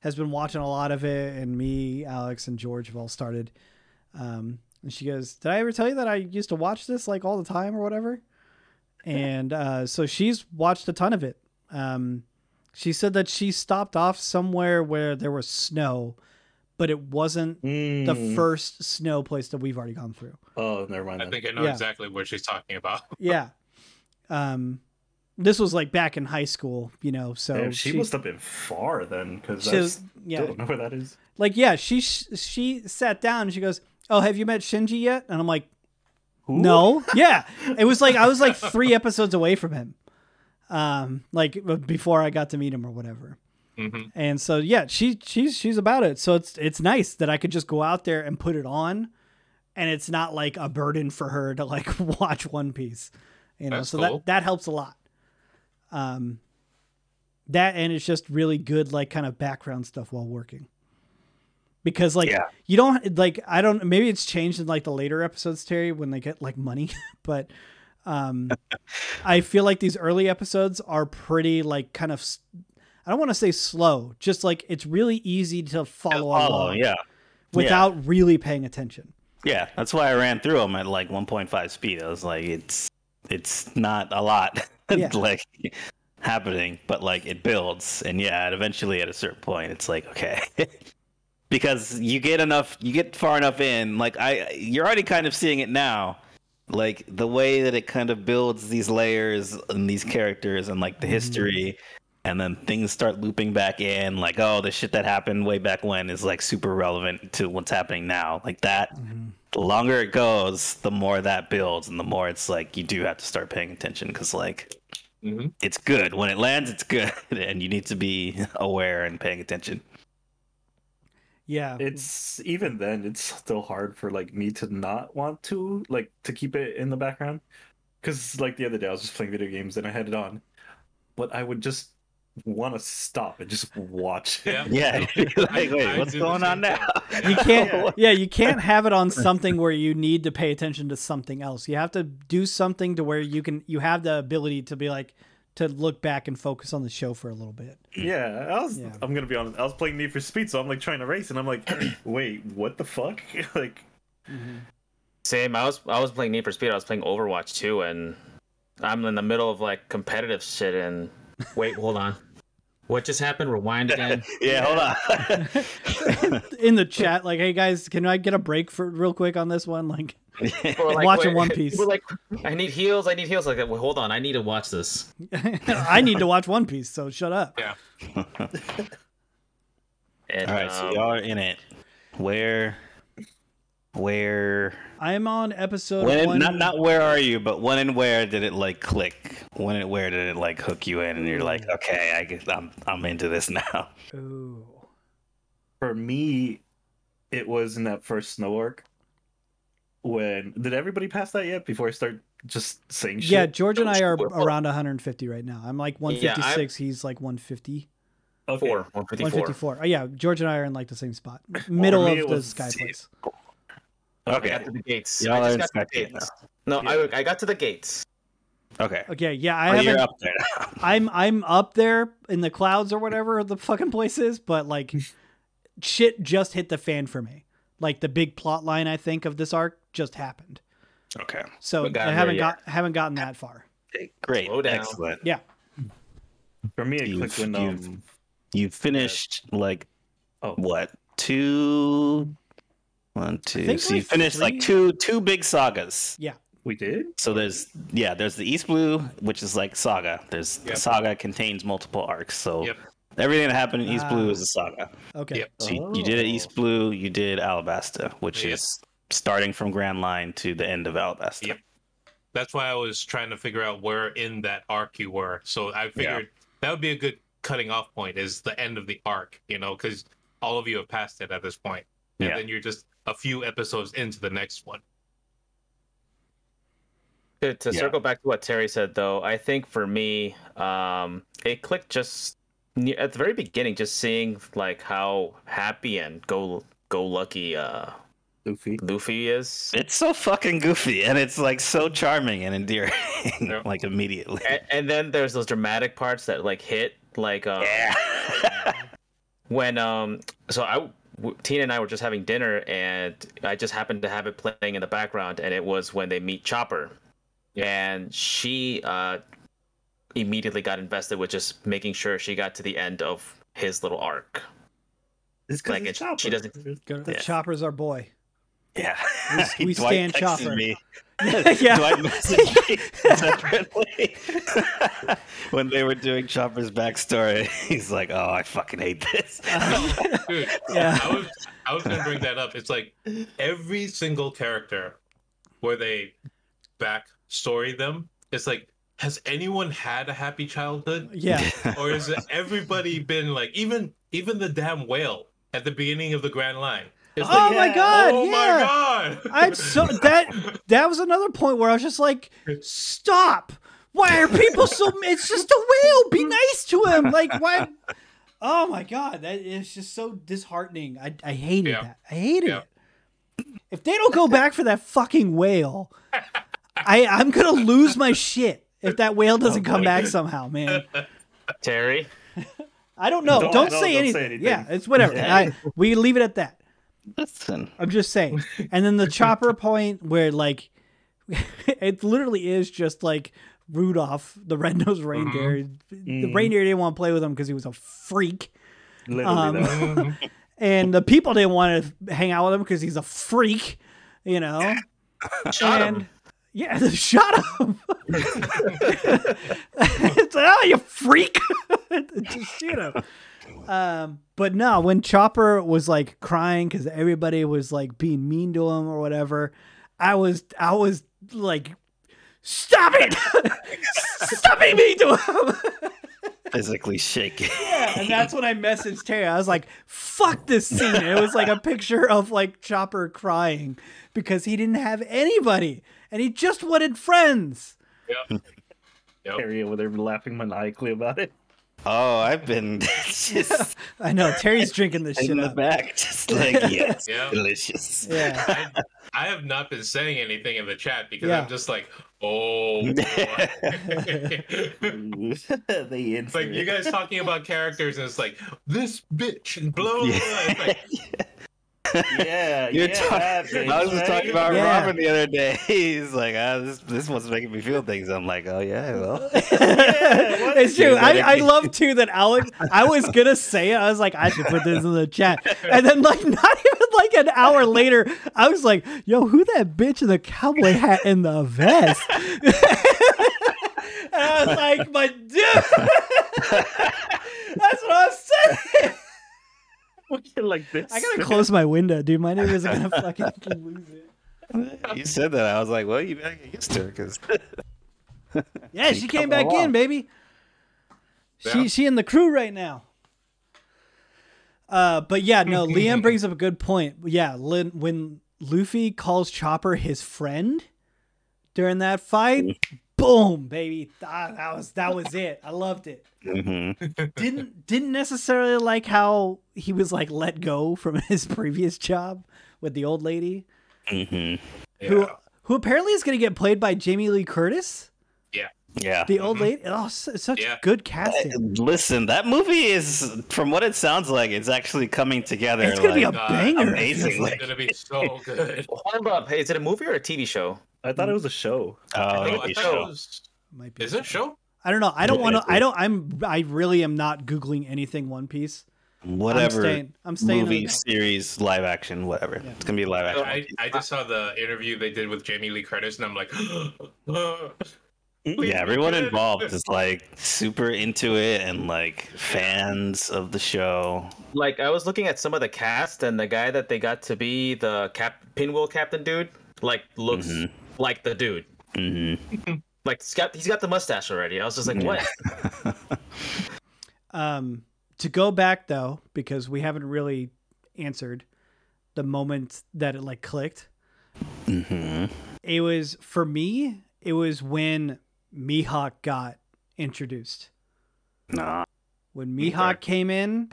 has been watching a lot of it, and me, Alex, and George have all started. Um, and she goes, "Did I ever tell you that I used to watch this like all the time or whatever?" And uh, so she's watched a ton of it. Um, she said that she stopped off somewhere where there was snow, but it wasn't the Mm. first snow place that we've already gone through. Oh, never mind. I think I know Yeah. exactly what she's talking about. Yeah. Um, this was like back in high school, you know. So Damn, she, must have been far then, because she I yeah. don't know where that is. like yeah, she she sat down and she goes, "Oh, have you met Shinji yet?" And I'm like, Who? "No." yeah, it was like I was like three episodes away from him, um, like before I got to meet him or whatever. hmm And so yeah, she she's she's about it. So it's it's nice that I could just go out there and put it on, and it's not like a burden for her to like watch One Piece. You know, That's so cool. that that helps a lot. Um, that and it's just really good like kind of background stuff while working. Because like Yeah. you don't like I don't maybe it's changed in like the later episodes Terry when they get like money, but um I feel like these early episodes are pretty like kind of I don't want to say slow, just like it's really easy to follow, Follow, along yeah. without really paying attention. Yeah, that's why I ran through them at like 1.5 speed. I was like, it's it's not a lot Yeah. like happening, but like it builds, and yeah, eventually at a certain point, it's like okay, because you get enough, you get far enough in. Like I, you're already kind of seeing it now, like the way that it kind of builds these layers and these characters and like the history. And then things start looping back in, like, oh, the shit that happened way back when is like super relevant to what's happening now. Like that, the longer it goes, the more that builds, and the more it's like you do have to start paying attention because like hmm it's good when it lands, it's good, and you need to be aware and paying attention. Yeah. It's even then, it's still hard for like me to not want to like to keep it in the background, because like the other day I was just playing video games and I had it on, but I would just want to stop and just watch. it. Yeah. Yeah, like wait, I what's going on same now? thing. you can't yeah you can't have it on something where you need to pay attention to something else you have to do something to where you can you have the ability to be like to look back and focus on the show for a little bit Yeah, I was. Yeah. I'm gonna be honest. I was playing Need for Speed, so I'm like trying to race, and I'm like, wait, what the fuck? like, mm-hmm. Same. I was I was playing Need for Speed. I was playing Overwatch too, and I'm in the middle of like competitive shit. And Wait, hold on. What just happened? Rewind again. yeah, hold on. in the chat like hey guys can i get a break for real quick on this one like people are like, Watching One Piece. People are like, I need heals. I need heals. Like, Wait, hold on. I need to watch this. i need to watch one piece so shut up Yeah. and, All right, so um, y'all are in it. Where, where, i'm on episode when? one Not not where are you, but when and where did it like click? When and where did it like hook you in, and you're like, okay, I guess I'm I'm into this now. Ooh. for me, it was in that first snow arc. When did everybody pass that yet? Before I start just saying shit. yeah george and i are around 150 right now i'm like 156 he's like 150 Okay. four, 154. 154 oh, yeah george and i are in like the same spot middle of it the was- sky place I Okay, got to the gates. Y'all I are just got to the second gates. No, Yeah. I I got to the gates. okay. okay yeah I oh, haven't. up there. I'm I'm up there in the clouds or whatever the fucking place is, but like shit just hit the fan for me. Like the big plot line I think of this arc just happened. Okay, So I haven't yet. got haven't gotten that far. great, Slow down. excellent. Yeah. For me, it You've- clicked when you've- um. You finished like Oh. what two One, two. think So you like finished like two two big sagas. Yeah. We did. So there's yeah, there's the East Blue, which is like saga. There's Yep. the saga contains multiple arcs. So Yep. Everything that happened in East Blue is a saga. Okay. Yep. So you, you did it East Oh. Blue, you did Alabasta, which Yep. is starting from Grand Line to the end of Alabasta. Yep. That's why I was trying to figure out where in that arc you were. So I figured that would be a good cutting off point is the end of the arc, you know, because all of you have passed it at this point. And Yeah. then you're just a few episodes into the next one. To, to Yeah. circle back to what Terry said, though, I think for me, um, it clicked just ne- at the very beginning, just seeing like how happy and go go lucky uh, Luffy. Luffy is, It's so fucking goofy and it's like so charming and endearing, Yeah. like immediately. and, and then there's those dramatic parts that like hit, like um, Yeah. when um, so I. w- Tina and I were just having dinner, and I just happened to have it playing in the background, and it was when they meet Chopper, and she uh, immediately got invested with just making sure she got to the end of his little arc. It's 'cause Like, it's it- she doesn't- Go to Yeah. Chopper's our boy. yeah. We- we Dwight stand Chopper. Me. Yeah. Dwight messaged me separately when they were doing Chopper's backstory. He's like, "Oh, I fucking hate this." Dude, Yeah. I was I was gonna bring that up. It's like every single character where they backstory them, it's like, has anyone had a happy childhood? Yeah. Or is it everybody been like even even the damn whale at the beginning of the Grand Line? It's Oh like, my god! oh yeah. my god! I'm so that that was another point where I was just like, stop! Why are people so? It's just a whale. Be nice to him. Like why? Oh my god, that is just so disheartening. I I hated Yeah. that. I hated Yeah. it. If they don't go back for that fucking whale, I I'm gonna lose my shit if that whale doesn't come back somehow, man. Terry, I don't know. Don't, Don't- say, don't say anything. anything. Yeah, it's whatever. I, we leave it at that. Listen, I'm just saying. And then the chopper point where like it literally is just like Rudolph, the red-nosed reindeer. The Mhm. reindeer didn't want to play with him because he was a freak, Literally, Um, and the people didn't want to hang out with him because he's a freak. You know, shot and him. Yeah, shot him. it's like, oh, you freak! Just shoot him. Um, but no, when Chopper was like crying because everybody was like being mean to him or whatever, I was, I was like, stop it! stop being mean to him! Physically shaking. yeah, and that's when I messaged Terry. I was like, fuck this scene. And it was like a picture of like Chopper crying because he didn't have anybody and he just wanted friends. Yep. Yep. Harry over there laughing maniacally about it. Oh, I've been just I know Terry's drinking this shit in the up. back, just like yes, Yeah. delicious. Yeah. I, I have not been saying anything in the chat because Yeah. I'm just like, oh. It's like you guys talking about characters, and it's like this bitch and blah blah. blah. It's like, Yeah, You're yeah, talking- that bitch, I was just talking about Yeah. Robin the other day. He's like, ah, this this one's making me feel things. I'm like, oh yeah, well. it's true. I, gonna I love too that Alex. I was gonna say it. I was like, I should put this in the chat, and then like not even like an hour later, I was like, Yo, who that bitch in the cowboy hat and the vest? and I was like, my dude. That's what I'm saying. Looking like this. I gotta close my window, dude. My neighbor's are gonna fucking lose it. you said that. I was like, well, you better get used to it because Yeah, she came coming back in, along. baby. She Yeah. she in the crew right now. Uh, but yeah, no. Liam brings up a good point. Yeah, Lin, when Luffy calls Chopper his friend during that fight, boom, baby. That, that was that was it. I loved it. hmm Didn't didn't necessarily like how he was like let go from his previous job with the old lady hmm who yeah. who apparently is going to get played by Jamie Lee Curtis, yeah. Yeah. The old lady. Oh, su- such Yeah. good casting. Listen, that movie is, from what it sounds like, it's actually coming together. It's gonna be a like, God, banger. amazing. It's Like- gonna be so good. Hold on, is it a movie or a TV show? I thought it was a show. oh, Oh, I be thought show. it was. Might be Is it a show? I don't know. I don't want to. I don't. I'm. I really am not googling anything One Piece. whatever I'm staying- I'm staying movie, on- series, live action, whatever. Yeah. It's gonna be a live So action. I, I just saw the interview they did with Jamie Lee Curtis, and I'm like, yeah, everyone involved is like super into it and like fans of the show. Like I was looking at some of the cast, and the guy that they got to be the cap pinwheel captain dude, like looks Mhm. Like the dude. hmm Like he's got he's got the mustache already. I was just like, Yeah. what? Um, to go back though, because we haven't really answered the moment that it like clicked. hmm It was for me. It was when Mihawk got introduced. Nah, When Mihawk came in,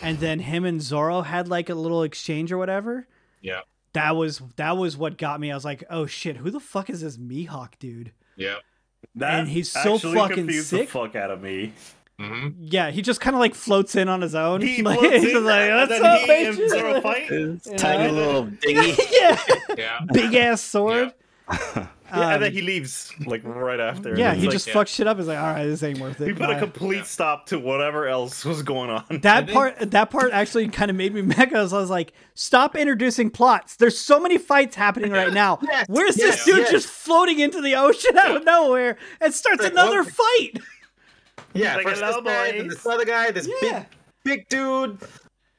and then him and Zoro had like a little exchange or whatever. Yeah. That was that was what got me. I was like, oh shit, who the fuck is this Mihawk dude? yeah. That And he's so fucking sick. the fuck out of me. hmm Yeah, he just kind of like floats in on his own. He like, floats he's in, like, and "What's then up, he and bitches?" Zoro fight. Tiny little dingy. yeah, Yeah. big ass sword. Yeah, and then Um, he leaves like right after. yeah, he it's just yeah. fucks shit up. He's like, all right, this ain't worth it. he put a Bye." complete stop to whatever else was going on. that And then- part that part actually kind of made me mad. I was, I was like, stop introducing plots. There's so many fights happening right now. Yes, Where's yes, this dude yes. just floating into the ocean out of nowhere and starts Like, another what- fight? Yeah, Like, first this guy, then this other guy, this Yeah. big big dude.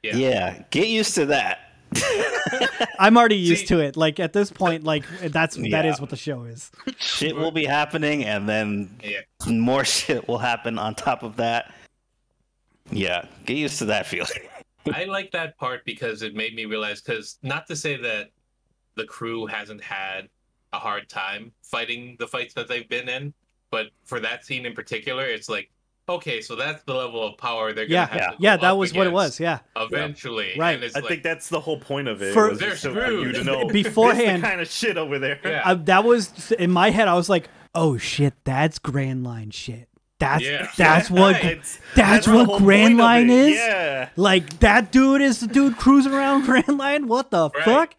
Yeah. Yeah, get used to that. I'm already used See- to it. Like at this point, like that's that Yeah. is what the show is. shit will be happening, and then Yeah. more shit will happen on top of that. Yeah, get used to that feeling. I like that part because it made me realize. Because not to say that the crew hasn't had a hard time fighting the fights that they've been in, but for that scene in particular, it's like, okay, so that's the level of power they're gonna Yeah, have yeah. to go Yeah, that up was what it was. Yeah. Eventually, Right. And it's I like, think that's the whole point of it. For- was They're just so for you to know Beforehand- the kind of shit over there. Yeah. I, that was in my head. I was like, "Oh shit, that's Grand Line shit. That's Yeah. that's what It's- that's what whole Grand Line it. is? Yeah, like that dude is the dude cruising around Grand Line. What the Right. fuck?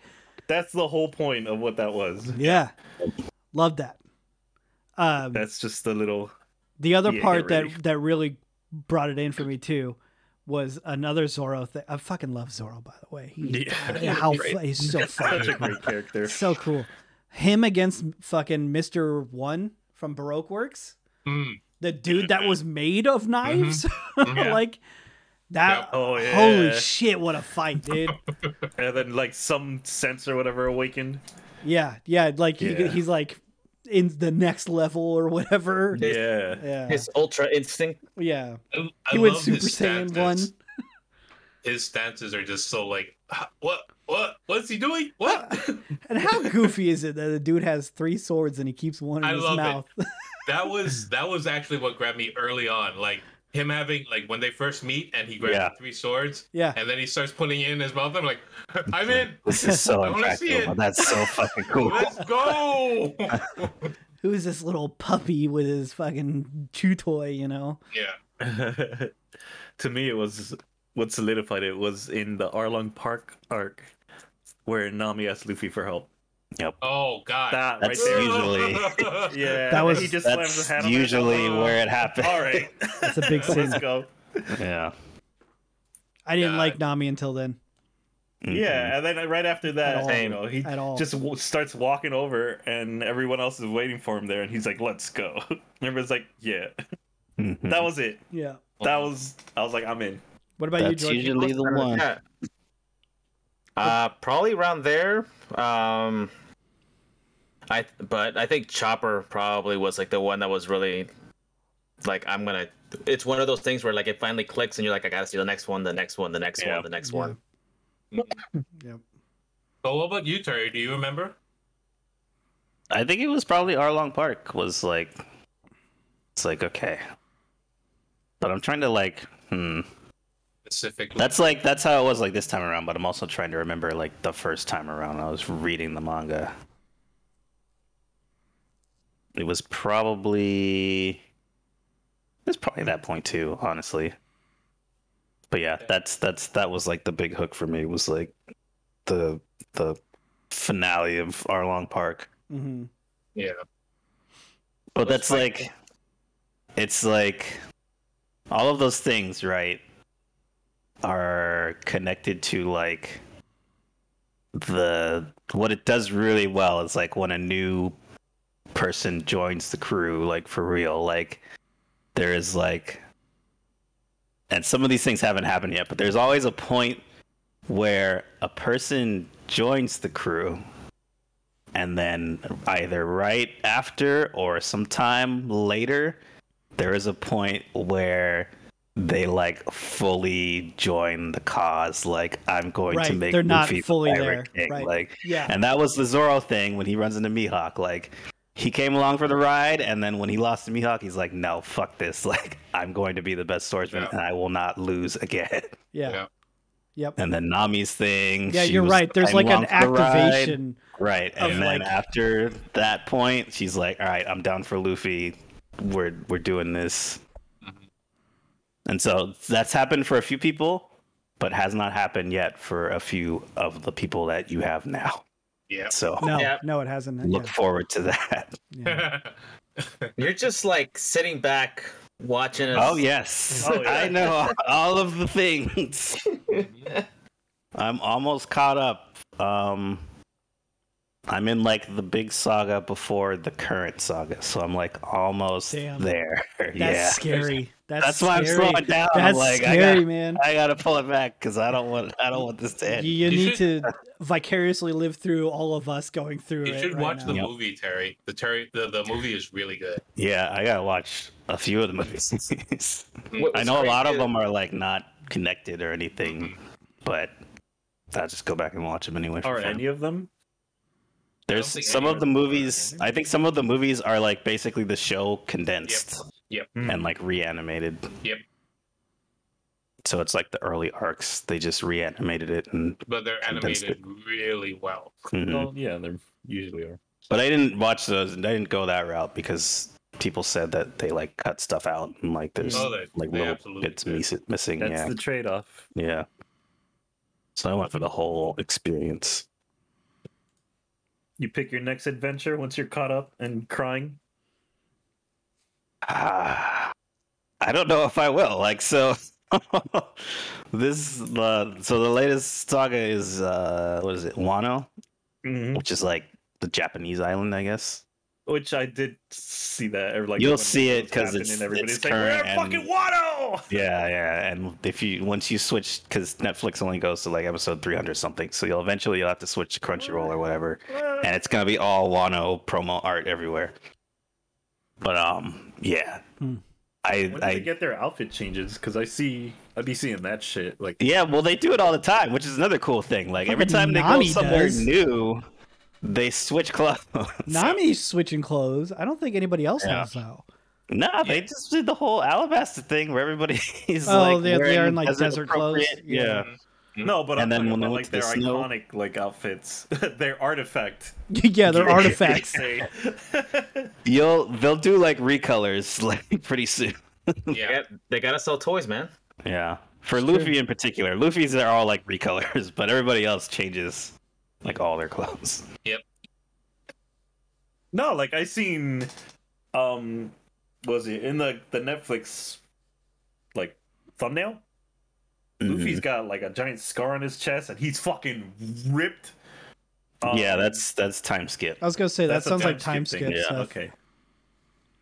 that's the whole point of what that was. Yeah, love that. Um, That's just the little. The other yeah, part that that really brought it in for me too was another Zoro thing. I fucking love Zoro, by the way. He, Yeah. how fu- he's so fucking Such a great character. so cool. Him against fucking Mister One from Baroque Works. mm, the dude that was made of knives Yeah. like that Oh, yeah. holy shit what a fight dude And then like some sense or whatever awakened. yeah yeah like he, he's like in the next level or whatever Yeah. yeah His ultra instinct. yeah I, I he went love super his saiyan one stances. His stances are just so like, "Ah, what, what, what's he doing? What? and how goofy is it that the dude has three swords and he keeps one in I his love it. mouth that was that was actually what grabbed me early on. Like him having like when they first meet and he grabs Yeah. three swords yeah and then he starts putting it in his mouth. I'm like, I'm in. This is so I wanna impractical. That's so fucking cool. Let's go. who is this little puppy with his fucking chew toy you know yeah. to me, it was what solidified it was in the Arlong Park arc where Nami asked Luffy for help. Yep. Oh God. That That's right there. usually- Yeah, That and was- he just slams his That's hat on usually Oh, where it happens. All right, That's a big scene. Let's go. Yeah. i didn't God. like nami until then. Yeah, and then right after At that, all. you know, he At all. just w- starts walking over, and everyone else is waiting for him there, and he's like, "Let's go." And everyone's like, "Yeah." Mhm. That was it. yeah That was. I was like, "I'm in." what about you That's george usually the one. Yeah. Uh, probably around there. Um, I but I think Chopper probably was like the one that was really like I'm gonna. It's one of those things where like it finally clicks and you're like I gotta see the next one, the next one, the next Yeah. one, the next Yeah. one. Yep. But what about you, Terry? Do you remember? I think it was probably Arlong Park was like it's like okay. But I'm trying to like hmm. Specifically. That's like that's how it was like this time around, but I'm also trying to remember like the first time around I was reading the manga. It was probably it was probably that point too, honestly. But yeah, that's that's that was like the big hook for me was like the the finale of Arlong Park. Mm-hmm. yeah. But that's fight- like, it's like all of those things, right? are connected to like the what it does really well is like when a new person joins the crew like for real like there is like and some of these things haven't happened yet but there's always a point where a person joins the crew and then either right after or sometime later there is a point where they like fully join the cause like i'm going to make they're not Luffy the fully pirate there, right. like Yeah. and that was the Zoro thing when he runs into Mihawk. Like he came along for the ride, and then when he lost to Mihawk, he's like, "No, fuck this! Like I'm going to be the best swordsman, Yeah. and I will not lose again." Yeah. Yeah. Yep. And then Nami's thing. Yeah, you're was right. There's like an along for the ride. activation. right? of, And then like- after that point, she's like, "All right, I'm down for Luffy. We're we're doing this." Mhm. And so that's happened for a few people, but has not happened yet for a few of the people that you have now. Yeah. So No, Yeah. no, it hasn't. look Yeah. forward to that. Yeah. You're just like sitting back watching us. Oh yes, Oh, yeah. I know all of the things. I'm almost caught up. Um, I'm in like the big saga before the current saga, so I'm like almost Damn. there. That's yeah, scary. That's, that's why I'm scary. slowing down. I'm That's like, I scary, got, man. I gotta pull it back because I don't want, I don't want this to end. You, you You need to vicariously live through all of us going through it. You it. should right watch now. the Yep. movie, Terry. The Terry the, the movie is really good. Yeah, I gotta watch a few of the movies. I know a lot of them are like not connected or anything, mm-hmm. but I'll just go back and watch them anyway. Are fun. any of them? There's some of of the movies. I think some of the movies are like basically the show condensed Yep. Hmm. and like reanimated. Yep. So it's like the early arcs. They just reanimated it, and But they're Condensed animated really well. Mhm. Well, yeah, they usually are. but I didn't watch those. I didn't go that route because people said that they like cut stuff out and like there's Oh, they- like they little bits did. miss- missing. That's yeah, the trade-off. yeah. So I went for the whole experience. You pick your next adventure once you're caught up and crying. Ah, I don't know if I will. Like so, this uh, so the latest saga is uh, what is it, Wano, Mm-hmm. which is like the Japanese island, I guess. Which I did see that. Or like You'll see it because happening, it's- everybody's it's like, "We're current at and- fucking Wano!" Yeah, yeah. And if you once you switch, because Netflix only goes to like episode three hundred something, so you'll eventually you'll have to switch to Crunchyroll or whatever, and it's gonna be all Wano promo art everywhere. But um, yeah, Hmm. I When did I they get their outfit changes? Because I see, I'd be seeing that shit. Like, Yeah, well, they do it all the time, which is another cool thing. Like every Fucking time they go somewhere does. new, they switch clothes. Nami's switching clothes. I don't think anybody else Yeah. has though. nah, they just did the whole Alabasta thing where everybody is Oh, like they're- they're in, like, desert clothes? Yeah. Yeah. Mm-hmm. no, but And I'm then when they about like to the their snow- iconic like outfits, their artifact. yeah, they're artifacts. they say. you'll they'll do like recolors like pretty soon. They Yeah. got- they gotta sell toys, man. Yeah, for It's Luffy true. in particular, Luffy's are all like recolors, but everybody else changes like all their clothes. Yep. No, like I seen, um, what was it in the the Netflix, like thumbnail? Luffy's got like a giant scar on his chest, and he's fucking ripped. Um, yeah, that's that's time skip. I was gonna say that that's a sounds like time skip skip. thing. stuff. Okay.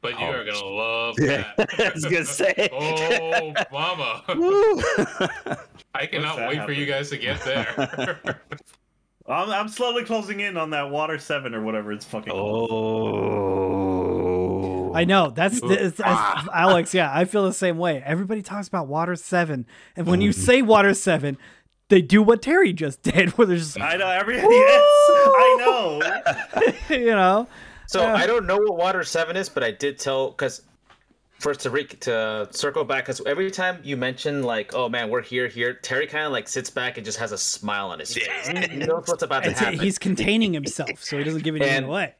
But you are gonna love Yeah, that. I was gonna say. oh, mama! I cannot that wait for you guys to get there. I'm, I'm slowly closing in on that water seven or whatever it's fucking. called. Oh. I know that's, that's, that's Alex. Yeah, I feel the same way. Everybody talks about Water Seven, and when you Mm-hmm. say Water Seven, they do what Terry just did, where there's I know everybody. Yes, I know. you know, So Yeah. I don't know what Water Seven is, but I did tell because first to re- to circle back because every time you mention like, oh man, we're here, here, Terry kind of like sits back and just has a smile on his face. he knows what's about to it's, happen. he's containing himself, so he doesn't give anything And- away.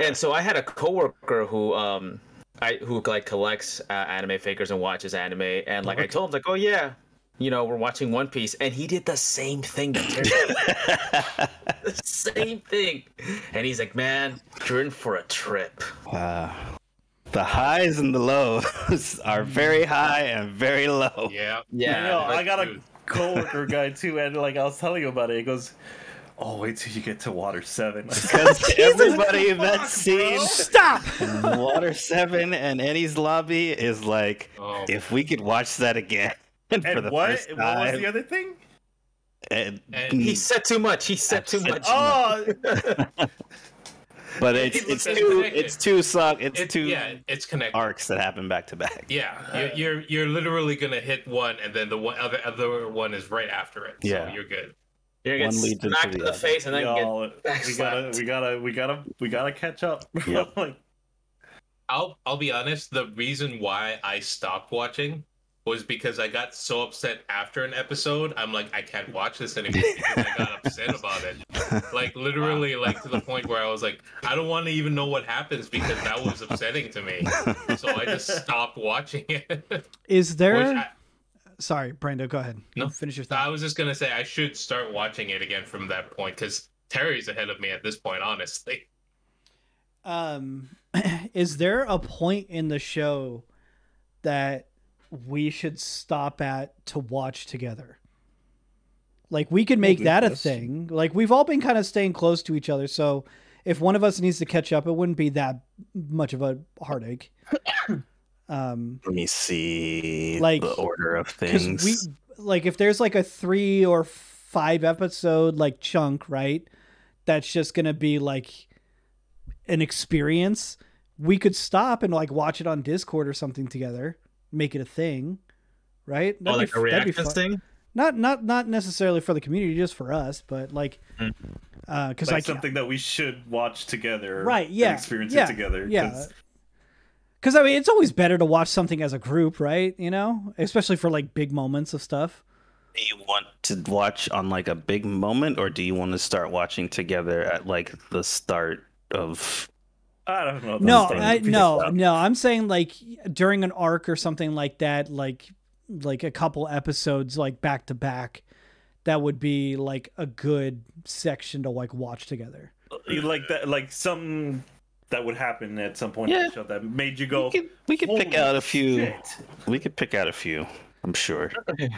And so I had a coworker who um I who like collects uh, anime figures and watches anime, and like I told him like, oh yeah. You know, we're watching One Piece, and he did the same thing that Terry the same thing. And he's like, man, you're in for a trip. Uh, the highs and the lows are very high and very low. yeah. Yeah. You know, I gotta. dude. coworker guy too, and like I was telling you about it. He goes, "Oh, wait till you get to Water 7. Because everybody in that scene, Stop. Water Seven and Enies Lobby is like, Oh. if we could watch that again for the what? first What was the other thing? and- And He said too much. He said too much. Oh, but it's It's it's connected. two it's two song it's It, two yeah, it's connected. arcs that happen back to back. Yeah, you're, uh, you're you're literally gonna hit one, and then the one other other one is right after it. Yeah. you're good. You're gonna One get leads into smacked the in the other. face and then get y'all, we gotta, we gotta, we gotta, we gotta, we gotta catch up. Yep. like, I'll I'll be honest. The reason why I stopped watching was because I got so upset after an episode. I'm like, I can't watch this anymore because I got upset about it. Like literally, like to the point where I was like, I don't want to even know what happens because that was upsetting to me. So I just stopped watching it. Is there? I, Sorry, Brando. Go ahead. No. Finish your thought. I was just gonna say I should start watching it again from that point because Terry's ahead of me at this point, honestly. Um, is there a point in the show that we should stop at to watch together? Like we could make good that a thing. Like we've all been kind of staying close to each other, so if one of us needs to catch up, it wouldn't be that much of a heartache. Um, Let me see Like, the order of things. we like if there's like a three or five episode like chunk right that's just gonna be like an experience we could stop and like watch it on discord or something together make it a thing right oh, That'd like be- a that'd be reaction fun. thing. not not not necessarily for the community just for us but like Mm. uh because like i something that we should watch together, Right, and yeah, experience yeah, it together. 'cause yeah. because i mean it's always better to watch something as a group right you know especially for like big moments of stuff do you want to watch on like a big moment, or do you want to start watching together at like the start of? I don't know. no I, fine. no no i'm saying like during an arc or something like that like like a couple episodes like back to back that would be like a good section to like watch together like that, like something that would happen at some point in Yeah. the show that made you go. We could we could pick out a few. shit." We could pick out a few. I'm sure.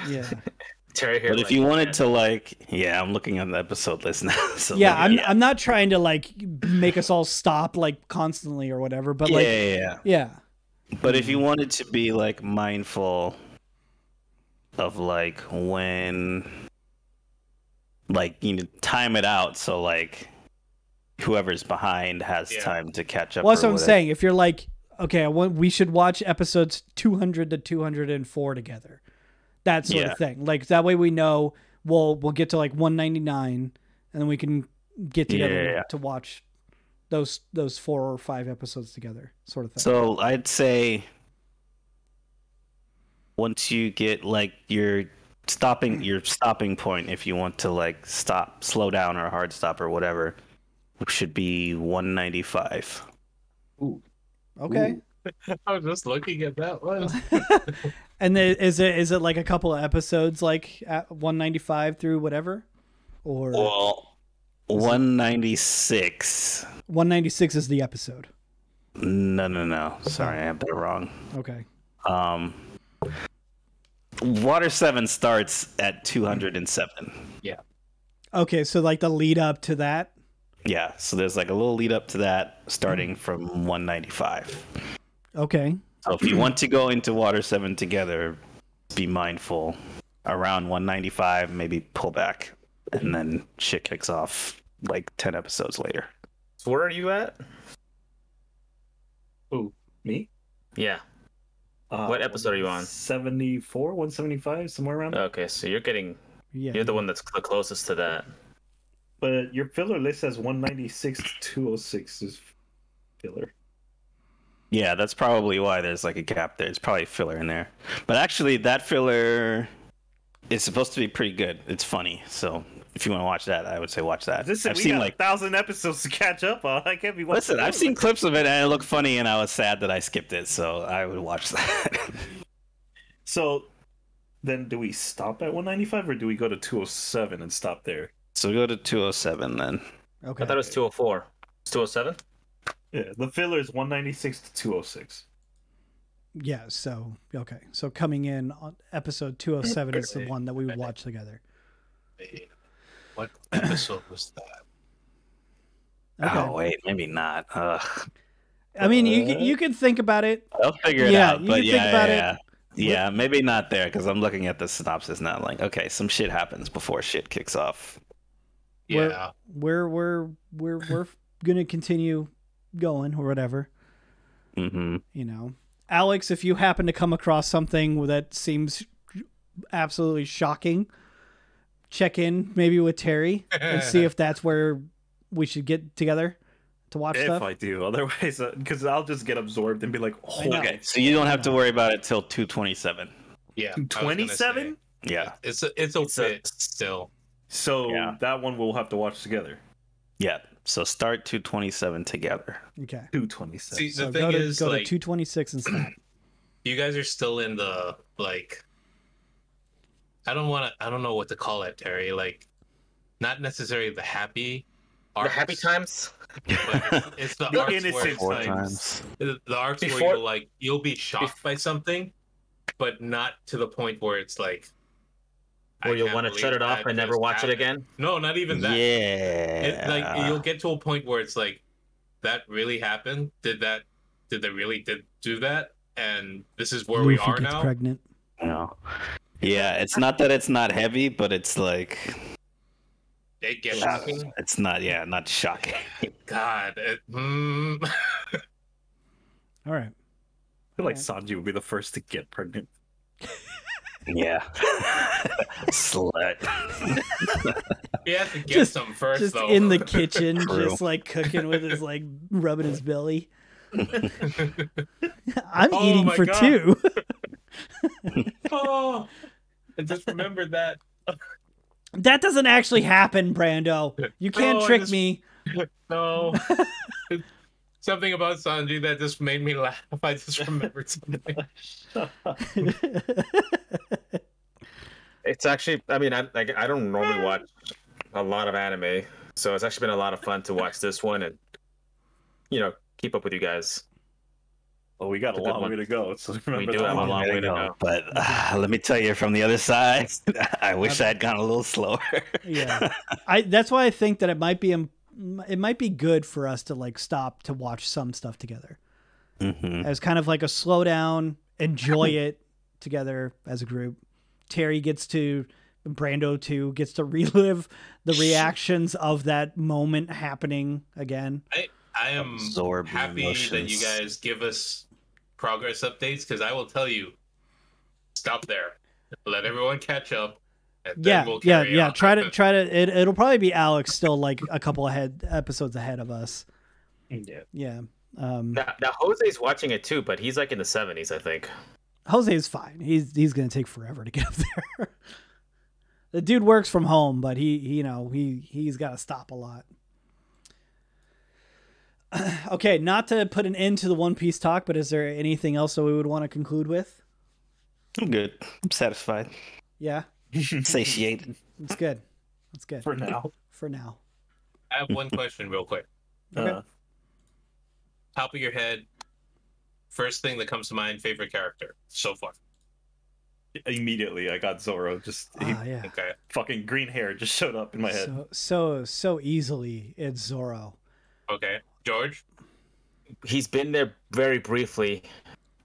yeah Terry here. But if like, you wanted to, like, yeah, I'm looking at the episode list now. So yeah like, i'm i'm not trying to like make us all stop like constantly or whatever but yeah, like yeah, yeah. yeah But if you wanted to be like mindful of like when, like you know, time it out so like whoever's behind has Yeah. time to catch up. well that's what i'm whatever. saying if you're like okay I want, we should watch episodes 200 to 204 together that sort Yeah. of thing like that way we know we'll we'll get to like 199 and then we can get together yeah, yeah. to watch those those four or five episodes together sort of thing So I'd say once you get like your stopping your stopping point, if you want to like stop, slow down, or hard stop or whatever, should be 195. Ooh. okay I was just looking at that one. and then is it is it like a couple of episodes like at 195 through whatever or Well, 196. 196 is the episode No, no, no. Sorry, I have that wrong. okay Um, Water Seven starts at 207. Yeah. okay so like the lead up to that Yeah, so there's like a little lead up to that, starting from 195. okay So if you want to go into Water 7 together, be mindful. Around 195, maybe pull back. And then shit kicks off like 10 episodes later. So where are you at? Ooh, me? Yeah. Uh, What episode are you on? 74, 175, somewhere around there. Okay, so you're getting yeah you're the one that's the closest to that. But your filler list says 196 to 206 is filler. Yeah, that's probably why there's like a gap there. It's probably filler in there. But actually, that filler is supposed to be pretty good. It's funny. So if you want to watch that, I would say watch that. Listen, I've we seen got like a thousand episodes to catch up on. I can't be watching. Listen, I've seen clips of it and it looked funny, and I was sad that I skipped it, so I would watch that. So then do we stop at 195 or do we go to 207 and stop there? so go to 207 then. okay I thought it was 204. It's 207? Yeah, the filler is 196 to 206. Yeah, so okay. So coming in on episode 207 is the one that we would watch together. Wait, What episode was that? Okay. Oh wait, maybe not. Ugh. I mean, you can, you uh, can think about it. I'll figure it Yeah, out. you But can yeah, think about yeah, yeah. Yeah, maybe not there because I'm looking at the synopsis now. Like, okay, some shit happens before shit kicks off. We're- Yeah. We're we're we're we're gonna continue going or whatever. hmm You know, Alex, if you happen to come across something that seems absolutely shocking, check in maybe with Terry and see if that's where we should get together to watch If stuff. I do, otherwise, because I'll just get absorbed and be like, oh, Okay, so you don't have to worry about it till 227. Yeah. I was gonna twenty-seven. Yeah, It's a, it's a It's a- still. So Yeah. that one we'll have to watch together. yeah. So start 227 together. Okay. Two twenty-seven. See, the So thing go to, is, go like, to 226 and stop. you guys are still in the like. I don't want to. I don't know what to call it, Terry. Like, not necessarily the happy. The happy times. but it's, it's the, The arcs where innocent it's Four like, times. the the arcs Before- where you'll like you'll be shocked by something, but not to the point where it's like. I Where you'll want to shut it off and never just watch it again. No, not even that. Yeah. It, like you'll get to a point where it's like, that really happened. Did that? Did they really did do that? And this is where we are gets now. pregnant. You know. Yeah, it's not that it's not heavy, but it's like It gets Shocking. it's not. Yeah, not shocking. God. It, mm, All right. I feel like Sanji would be the first to get pregnant. Yeah. Slut. he has to get Just- some first, Just though. in the kitchen, True. just like cooking with his like rubbing his belly. I'm Oh eating for God. two. oh, I just remembered that. that doesn't actually happen, Brando. You can't No, trick just- me. No. Something about Sanji that just made me laugh. I just remembered something. It's actually. I mean, I like. I don't normally watch a lot of anime, so it's actually been a lot of fun to watch this one and, you know, keep up with you guys. Oh, we got It's a a long way to go. So remember do that have a long There way to go. go. But uh, let me tell you from the other side, I wish I'd gone a little slower. yeah, I. That's why I think that it might be. It might be good for us to like stop to watch some stuff together hmm as kind of like a slow down, enjoy it together as a group. Terry gets to. Brando too gets to relive the reactions of that moment happening again. I am Absorb the happy that you guys give us progress updates because I will tell you, stop there. Let everyone catch up. And then yeah, we'll yeah, carry yeah. Try to try to. It, it'll probably be Alex still like a couple ahead episodes ahead of us. Yeah. Yeah. Um, Now, now Jose's watching it too, but he's like in the seventies, I think. Jose is fine. He's he's gonna take forever to get up there. the dude works from home, but he, he you know he he's got to stop a lot. okay, not to put an end to the One Piece talk, but is there anything else that we would want to conclude with? I'm good. I'm satisfied. Yeah, Satiated. it's good. That's good For now. for now. I have one question, real quick. Okay. Uh, Top of your head, first thing that comes to mind, favorite character so far. immediately, I got Zoro. Just he, Ah, yeah. Okay. fucking green hair just showed up in my head. So so so easily, it's Zoro. Okay. George? He's been there very briefly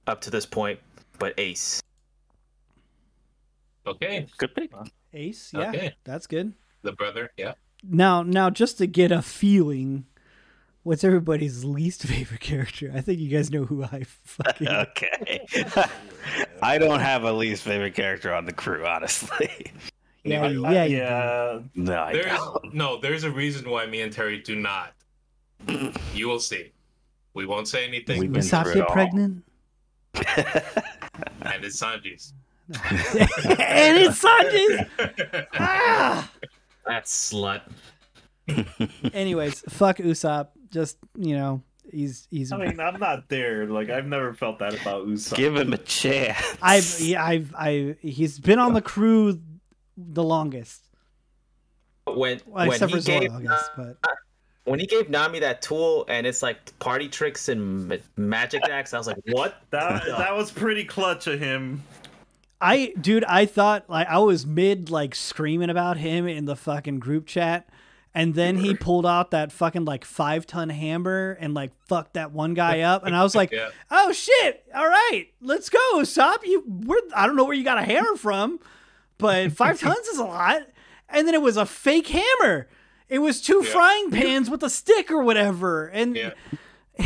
up to this point, but Ace. Okay. Good pick. Ace, yeah, Okay. that's good. The brother. Yeah. Now, now, just to get a feeling, what's everybody's least favorite character? I think you guys know who I fucking. Okay. I don't have a least favorite character on the crew, honestly. yeah, I- yeah, I- you yeah. No, I There's don't. no, there's a reason why me and Terry do not. You will see. We won't say anything. We've but- been Usopp get pregnant, and it's Sanji's. and it's Sanji's. Ah! That slut. Anyways, fuck Usopp. Just you know, he's he's. I mean, I'm not there. Like, I've never felt that about Usopp. Give him a chance. I've yeah, I've I he's been on the crew the longest, When well, when except he for Zoro, gave I guess. But when he gave Nami that tool and it's like party tricks and magic acts, I was like, what? That that was pretty clutch of him. I dude, I thought like I was mid like screaming about him in the fucking group chat. And then he pulled out that fucking like five ton hammer and like fucked that one guy up. And I was like, Yeah. oh shit. All right, let's go, Usopp. You we're I don't know where you got a hammer from, but five tons is a lot. And then it was a fake hammer. It was two Yeah. frying pans with a stick or whatever. And Yeah.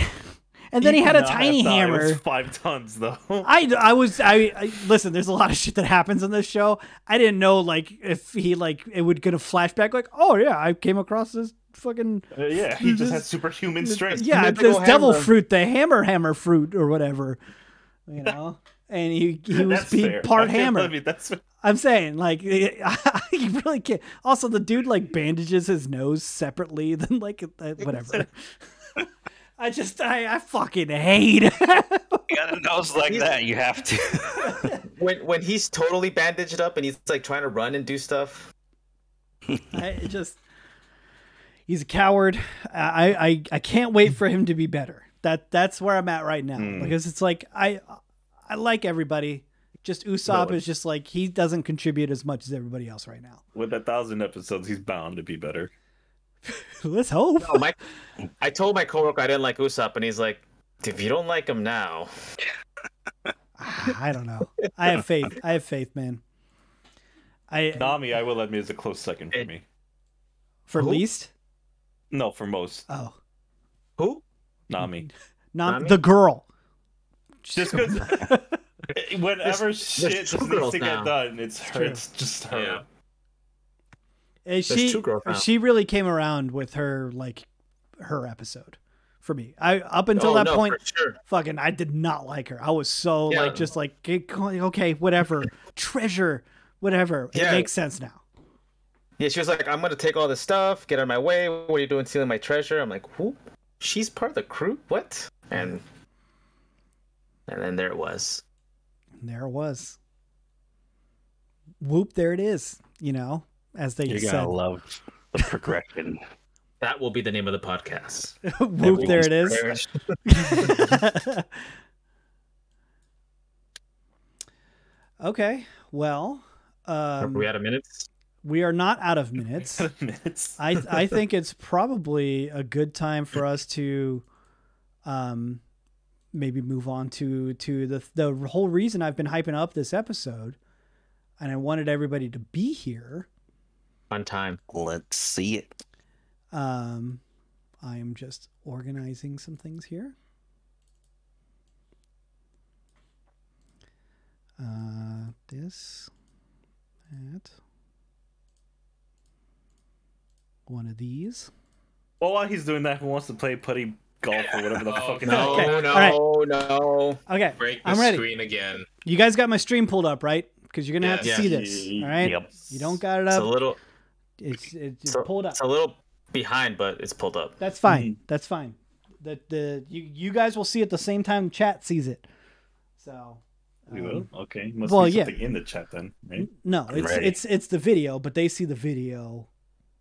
and then he, had a tiny have it hammer. was five tons though. I, I was I, I listen. There's a lot of shit that happens in this show. I didn't know like if he like it would gonna flashback like oh yeah I came across this fucking Uh, yeah, he just had superhuman strength. yeah mythical this devil hammer. fruit the hammer hammer fruit or whatever you know and he he was That's being fair. part I hammer. mean, that's I'm saying like you really can't. Also the dude like bandages his nose separately than like uh, whatever. I just I, I fucking hate. You got a nose like that, you have to. When when he's totally bandaged up and he's like trying to run and do stuff. I just he's a coward. I, I I can't wait for him to be better. That that's where I'm at right now Hmm. because it's like I I like everybody. Just Usopp No. is just like he doesn't contribute as much as everybody else right now. with a thousand episodes, he's bound to be better. Let's hope. No, my, I told my coworker I didn't like Usopp, and he's like, "If you don't like him now, ah, I don't know. I have faith. I have faith, man. I Nami, I will admit, is a close second for It- me. for Who? least. No, for most. Oh, who? Nami. not Nami? the girl. Just because whenever shit there's just two needs to now. get done, it's her. true. It's just her. Yeah. And she she really came around with her like her episode for me. I up until Oh, that no, point, sure. fucking, I did not like her. I was so Yeah. like just like "Okay, whatever, treasure, whatever. It Yeah. makes sense now. Yeah, she was like, "I'm gonna take all this stuff, get out of my way. What are you doing, stealing my treasure?" I'm like, "Who? She's part of the crew? What?" And and then there it was. There it was. Whoop! There it is. You know, as they You're said. gonna love the progression. That will be the name of the podcast. Whoop! There it is. okay. Well, Are um, we out of minutes? we are not out of minutes. minutes. I I think it's probably a good time for us to, um, maybe move on to to the the whole reason I've been hyping up this episode, and I wanted everybody to be here. On time. Let's see it. Um, I am just organizing some things here. Uh, this, that, one of these. well, while he's doing that, who wants to play putty golf or whatever the Oh, fuck? it No. Okay, no, all no. Okay, Break the I'm ready. screen again. You guys got my stream pulled up, right? Because you're gonna have to Yeah. see this. All right. Yep. You don't got it It's a little, It's it's, it's a, pulled up. it's a little behind, but it's pulled up. That's fine. That's fine. The the you you guys will see it the same time chat sees it. So. We um, will. Okay. Must well, be yeah. in the chat then, right? No, it's Ready. it's it's the video, but they see the video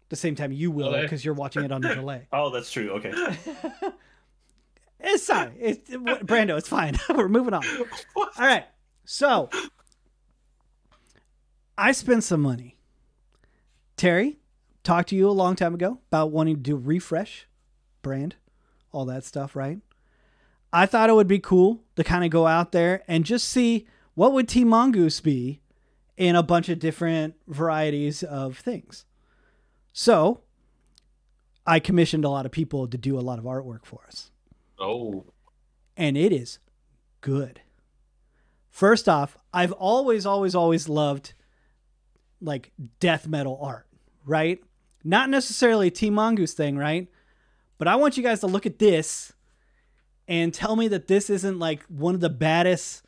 the same time you will Okay. because you're watching it on the delay. Oh, that's true. Okay. It's sorry, it's it, Brando. It's fine. We're moving on. All right. So I spent some money. Terry talked to you a long time ago about wanting to do refresh brand, all that stuff, right? I thought it would be cool to kind of go out there and just see what would Team Mongoose be in a bunch of different varieties of things. So I commissioned a lot of people to do a lot of artwork for us Oh, and it is good. First off, I've always, always, always loved like death metal art, right? Not necessarily a Team Mongoose thing, right? But I want you guys to look at this and tell me that this isn't like one of the baddest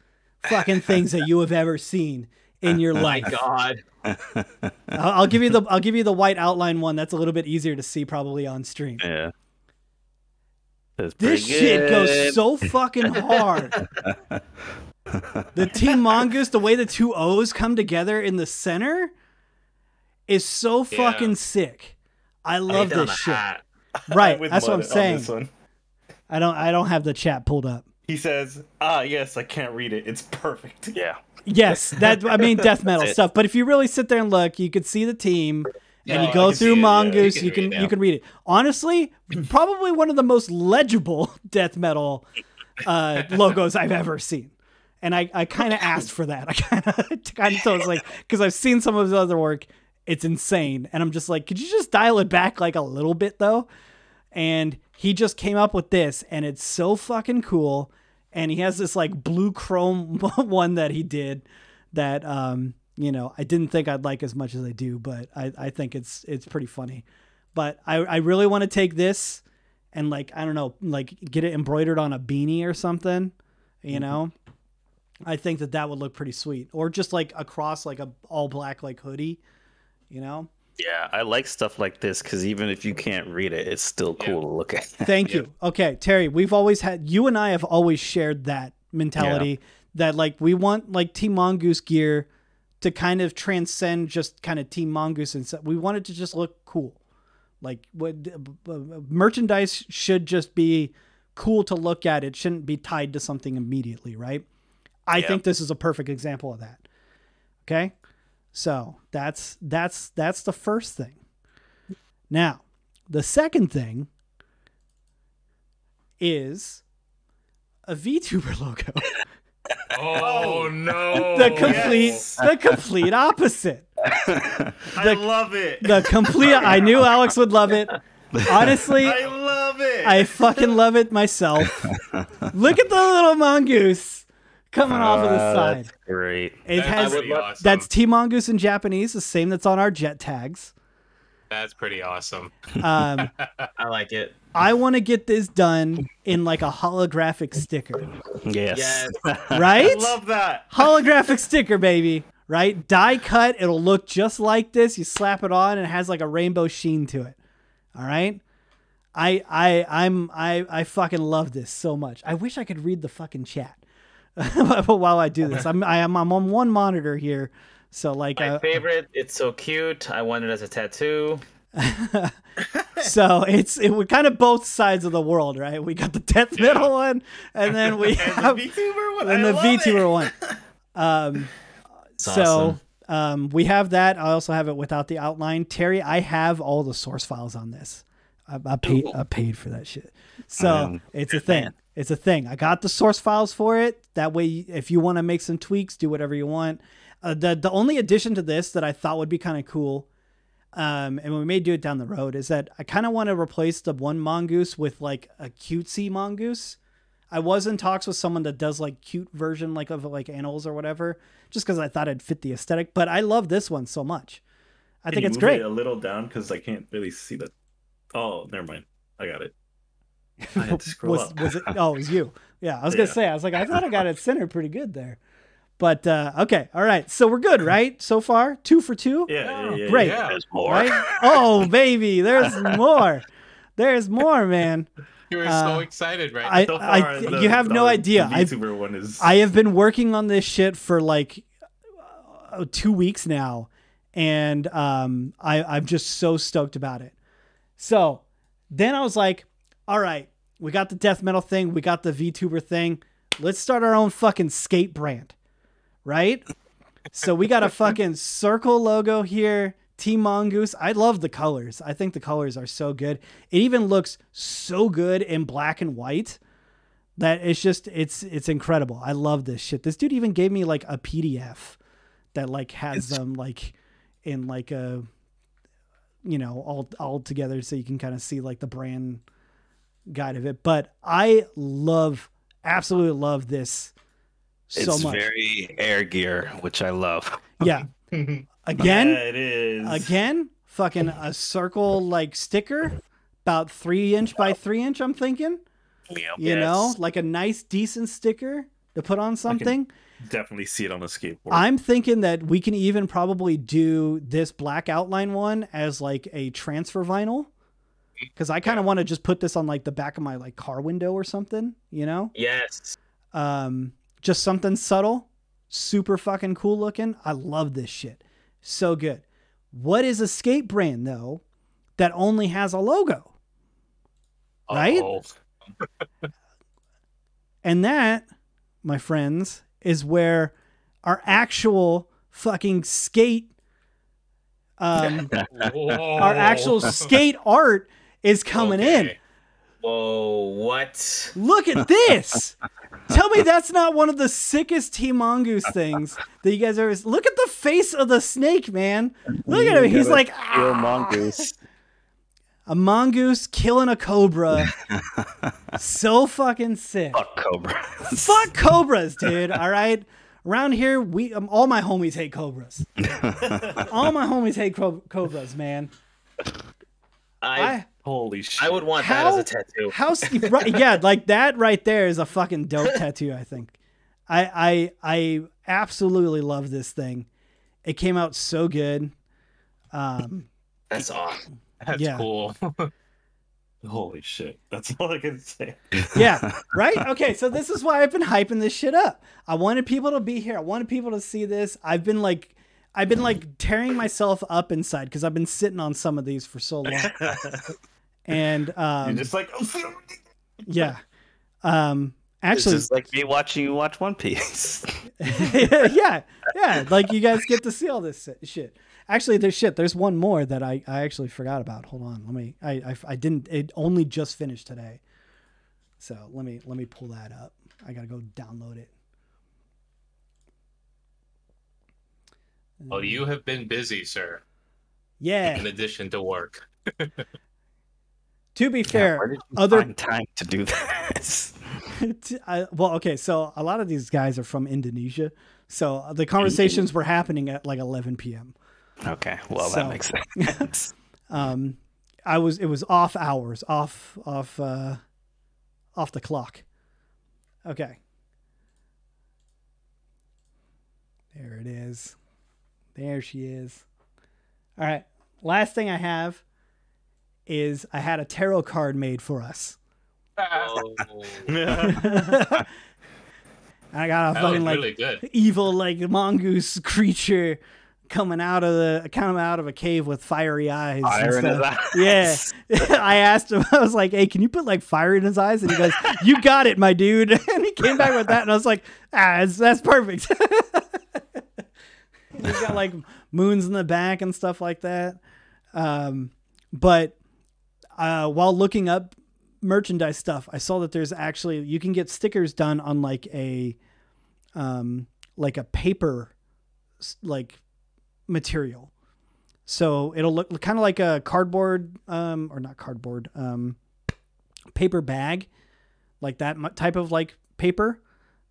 fucking things that you have ever seen in your oh My life. God. I'll, I'll give you the I'll give you the white outline one. That's a little bit easier to see probably on stream. Yeah. That's This pretty shit goes so fucking hard. the Team Mongoose, the way the two O's come together in the center is so Yeah. fucking sick. I I love hate that on this shit. hat. Right, that's what I'm Mud on saying. I don't I don't have the chat pulled up. He says, "Ah, yes, I can't read it. It's perfect." Yeah. Yes, that I mean death metal stuff. But if you really sit there and look, you could see the team, and No, you go can see through it, yeah. Mongoose. You You can can read it you can read it. Honestly, probably one of the most legible death metal uh, logos I've ever seen. And I, I kind of asked for that. I kind of kind of was like because I've seen some of his other work. It's insane, and I'm just like, could you just dial it back like a little bit though? And he just came up with this, and it's so fucking cool. And he has this like blue chrome one that he did that um you know I didn't think I'd like as much as I do, but I, I think it's it's pretty funny. But I, I really want to take this and like I don't know like get it embroidered on a beanie or something, you know. I think that that would look pretty sweet, or just like across like a all black like hoodie, you know. Yeah, I like stuff like this because even if you can't read it, it's still cool to look at. Thank you. Okay, Terry, we've always had you and I have always shared that mentality that like we want like Team Mongoose gear to kind of transcend just kind of Team Mongoose and stuff. We want it to just look cool. Like what uh, merchandise should just be cool to look at. It shouldn't be tied to something immediately, right? I Yeah. think this is a perfect example of that. Okay? So, that's that's that's the first thing. Now, the second thing is a VTuber logo. Oh no! the complete yes. the complete opposite. I love it. The complete I knew Alex would love it. Honestly, I love it. I fucking love it myself. Look at the little mongoose coming off of the Uh, side. that's Great. It That's has awesome. that's T mongoose in Japanese, the same that's on our jet tags. That's pretty awesome. Um, I like it. I want to get this done in like a holographic sticker, Yes. Yes. right? I love that. holographic sticker, baby. Right? Die cut. It'll look just like this. You slap it on, and it has like a rainbow sheen to it. All right. I I I'm I I fucking love this so much. I wish I could read the fucking chat while I do this. I'm I am I'm on one monitor here, so like My uh, favorite. It's so cute. I want it as a tattoo. so it's it we're kind of both sides of the world, right? We got the death metal one, and then we have the VTuber one. and I the VTuber it. one. Um, so awesome. um, we have that. I also have it without the outline. Terry, I have all the source files on this. I, I paid. I paid for that shit. So Um, it's a thing. It's a thing. I got the source files for it. That way, if you want to make some tweaks, do whatever you want. Uh, the the only addition to this that I thought would be kind of cool, um, and we may do it down the road, is that I kind of want to replace the one mongoose with like a cutesy mongoose. I was in talks with someone that does like cute version like of like animals or whatever, just because I thought it'd fit the aesthetic. But I love this one so much. I Can think it's great. It a little down because I can't really see the. Oh, never mind. I got it. I had to scroll was, up. was it? Oh, it was you. Yeah, I was gonna Yeah. say. I was like, I thought I got it centered pretty good there. But uh, okay, all right. So we're good, right? So far, two for two. Yeah, yeah, yeah. Great. Yeah. There's more. Right? Oh, baby, there's more. There's more, man. You were Uh, so excited, right? I, So I, far, the- you have no the- idea. The I've, one is. I have been working on this shit for like uh, two weeks now, and um, I, I'm just so stoked about it. So then I was like, all right, we got the death metal thing, we got the VTuber thing. Let's start our own fucking skate brand, right? So we got a fucking circle logo here. Team Mongoose. I love the colors. I think the colors are so good. It even looks so good in black and white that it's just it's it's incredible. I love this shit. This dude even gave me like a PDF that like has them like in like a you know all all together so you can kind of see like the brand guide of it. But I love absolutely love this so it's much. very air gear, which I love. yeah. yeah, Again, it is. again, fucking a circle like sticker, about three inch by three inch. I'm thinking, Yep. you know, like a nice decent sticker to put on something. Definitely see it on a skateboard. I'm thinking that we can even probably do this black outline one as like a transfer vinyl. Cause I kind of want to just put this on like the back of my like car window or something, you know? Yes. Um, just something subtle, super fucking cool looking. I love this shit. So good. What is a skate brand though that only has a logo? Right? And that, my friends, is where our actual fucking skate um our actual skate art is coming in. Okay. Whoa, what? Look at this. Tell me that's not one of the sickest Team Mongoose things that you guys ever look at the face of the snake, man. Look at him. He's like Real "Ah." mongoose. a mongoose killing a cobra. so fucking sick. Fuck cobra. Fuck cobras, dude. All right. Around here, we um, all my homies hate cobras. all my homies hate co- cobras, man. I I Holy shit! I would want How- that as a tattoo. how st- right, yeah, like that right there is a fucking dope tattoo. I think. I I I absolutely love this thing. It came out so good. Um, That's awesome. That's Yeah. cool. Holy shit! That's all I can say. yeah, right. Okay, so this is why I've been hyping this shit up. I wanted people to be here. I wanted people to see this. I've been like, I've been like tearing myself up inside because I've been sitting on some of these for so long. And You're um, just like, yeah, um, This actually, is like me watching you watch One Piece. yeah, yeah. Like you guys get to see all this shit. Actually, there's shit. There's one more that I, I actually forgot about. Hold on. Let me. I, I I didn't. It only just finished today. So let me let me pull that up. I gotta go download it. Oh, you have been busy, sir. Yeah. In addition to work. To be Yeah, fair, where did you other find time to do this? t- I, well, okay. So a lot of these guys are from Indonesia. So the conversations were happening at like 11 p.m. Okay, well So- that makes sense. um i was it was off hours off off uh off the clock okay there it is there she is all right last thing i have is i had a tarot card made for us Oh, i got a That fucking like really evil like mongoose creature coming out of the coming out of a cave with fiery eyes Fire in his stuff. eyes. Yeah. I asked him, I was like, hey, can you put like fire in his eyes? And he goes, you got it, my dude. And he came back with that. And I was like, ah, that's, that's perfect. He's got like moons in the back and stuff like that. Um, but uh, while looking up merchandise stuff, I saw that there's actually, you can get stickers done on like a, um, like a paper, like material. So it'll look kind of like a cardboard, um, or not cardboard, um, paper bag, like that type of like paper,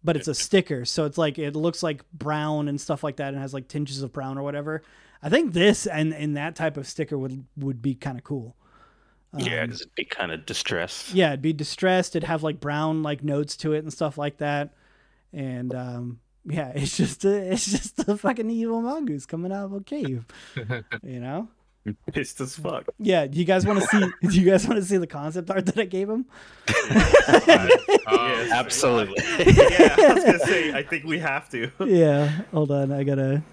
but it's a sticker. So it's like it looks like brown and stuff like that, and has like tinges of brown or whatever. I think this and and that type of sticker would would be kind of cool. yeah, Um, because it'd be kind of distressed. yeah, it'd be distressed. It'd have like brown like notes to it and stuff like that. And um, yeah, it's just a, it's just a fucking evil mongoose coming out of a cave. you know? pissed as fuck. Yeah. Do you guys want to see? do you guys want to see the concept art that I gave him? Oh, Absolutely. yeah, I was gonna say. I think we have to. yeah. Hold on. I gotta.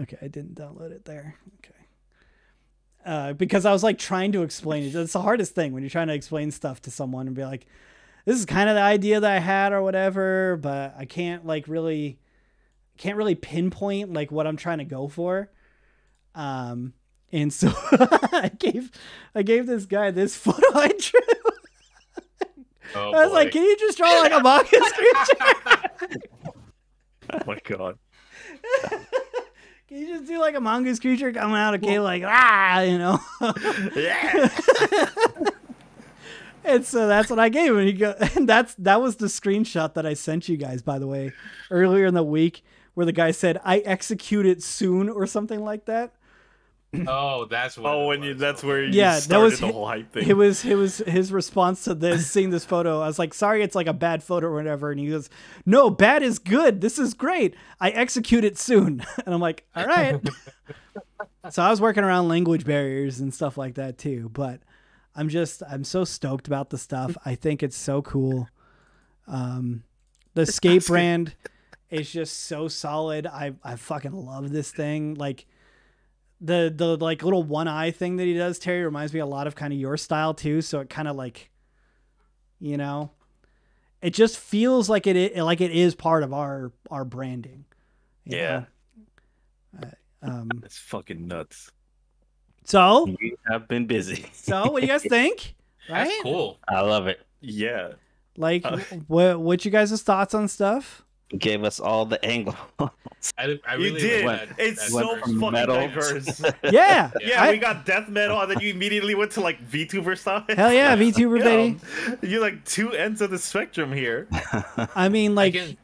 Okay, I didn't download it there. Okay. Uh, because I was like trying to explain it. It's the hardest thing when you're trying to explain stuff to someone and be like, "This is kind of the idea that I had or whatever," but I can't like really, can't really pinpoint like what I'm trying to go for. Um, and so I gave, I gave this guy this photo I drew. Oh, I was like, "Can you just draw like a mongoose creature?" Oh my god. Can you just do like a mongoose creature coming out of a cave like ah, you know? Yeah. and so that's what I gave him. And he go, and that's that was the screenshot that I sent you guys, by the way, earlier in the week, where the guy said, "I execute it soon" or something like that. Oh, that's what. Oh, it when you was. that's where you Yeah, that was the whole hype thing. It was it was his response to this, seeing this photo. I was like, "Sorry, it's like a bad photo or whatever." And he goes, "No, bad is good. This is great. I execute it soon." And I'm like, "All right." so I was working around language barriers and stuff like that too. But I'm just I'm so stoked about the stuff. I think it's so cool. Um, the skate brand is just so solid. I I fucking love this thing. Like the the like little one eye thing that he does, Terry, reminds me a lot of kind of your style too. So it kind of like, you know, it just feels like it i- like it is part of our our branding. Yeah. Uh, um. It's fucking nuts. So We have been busy. so what do you guys think? Right? That's cool. I love it. Yeah. Like, Uh, what what you guys' thoughts on stuff? Gave us all the angle. I, I You did. like that- it's so verse. fucking metal. diverse. Yeah, yeah, I- we got death metal, and then you immediately went to like VTuber stuff. hell yeah, VTuber Yeah, baby. You're like two ends of the spectrum here. I mean, I like, can-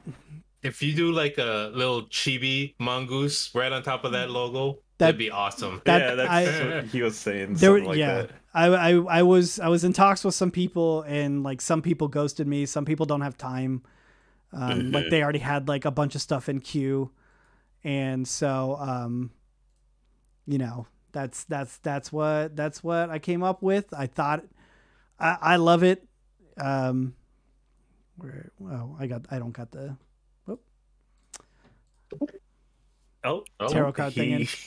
if you do like a little chibi mongoose right on top of that logo, That- that'd be awesome. That- yeah, that's I- what he was saying. there, something like yeah. that. I, I I was I was in talks with some people, and like some people ghosted me. Some people don't have time. Um, Like they already had like a bunch of stuff in queue, and so um, you know that's that's that's what that's what I came up with. I thought I, I love it. Um, where oh I got I don't got the Oh, Oh, tarot card thing in.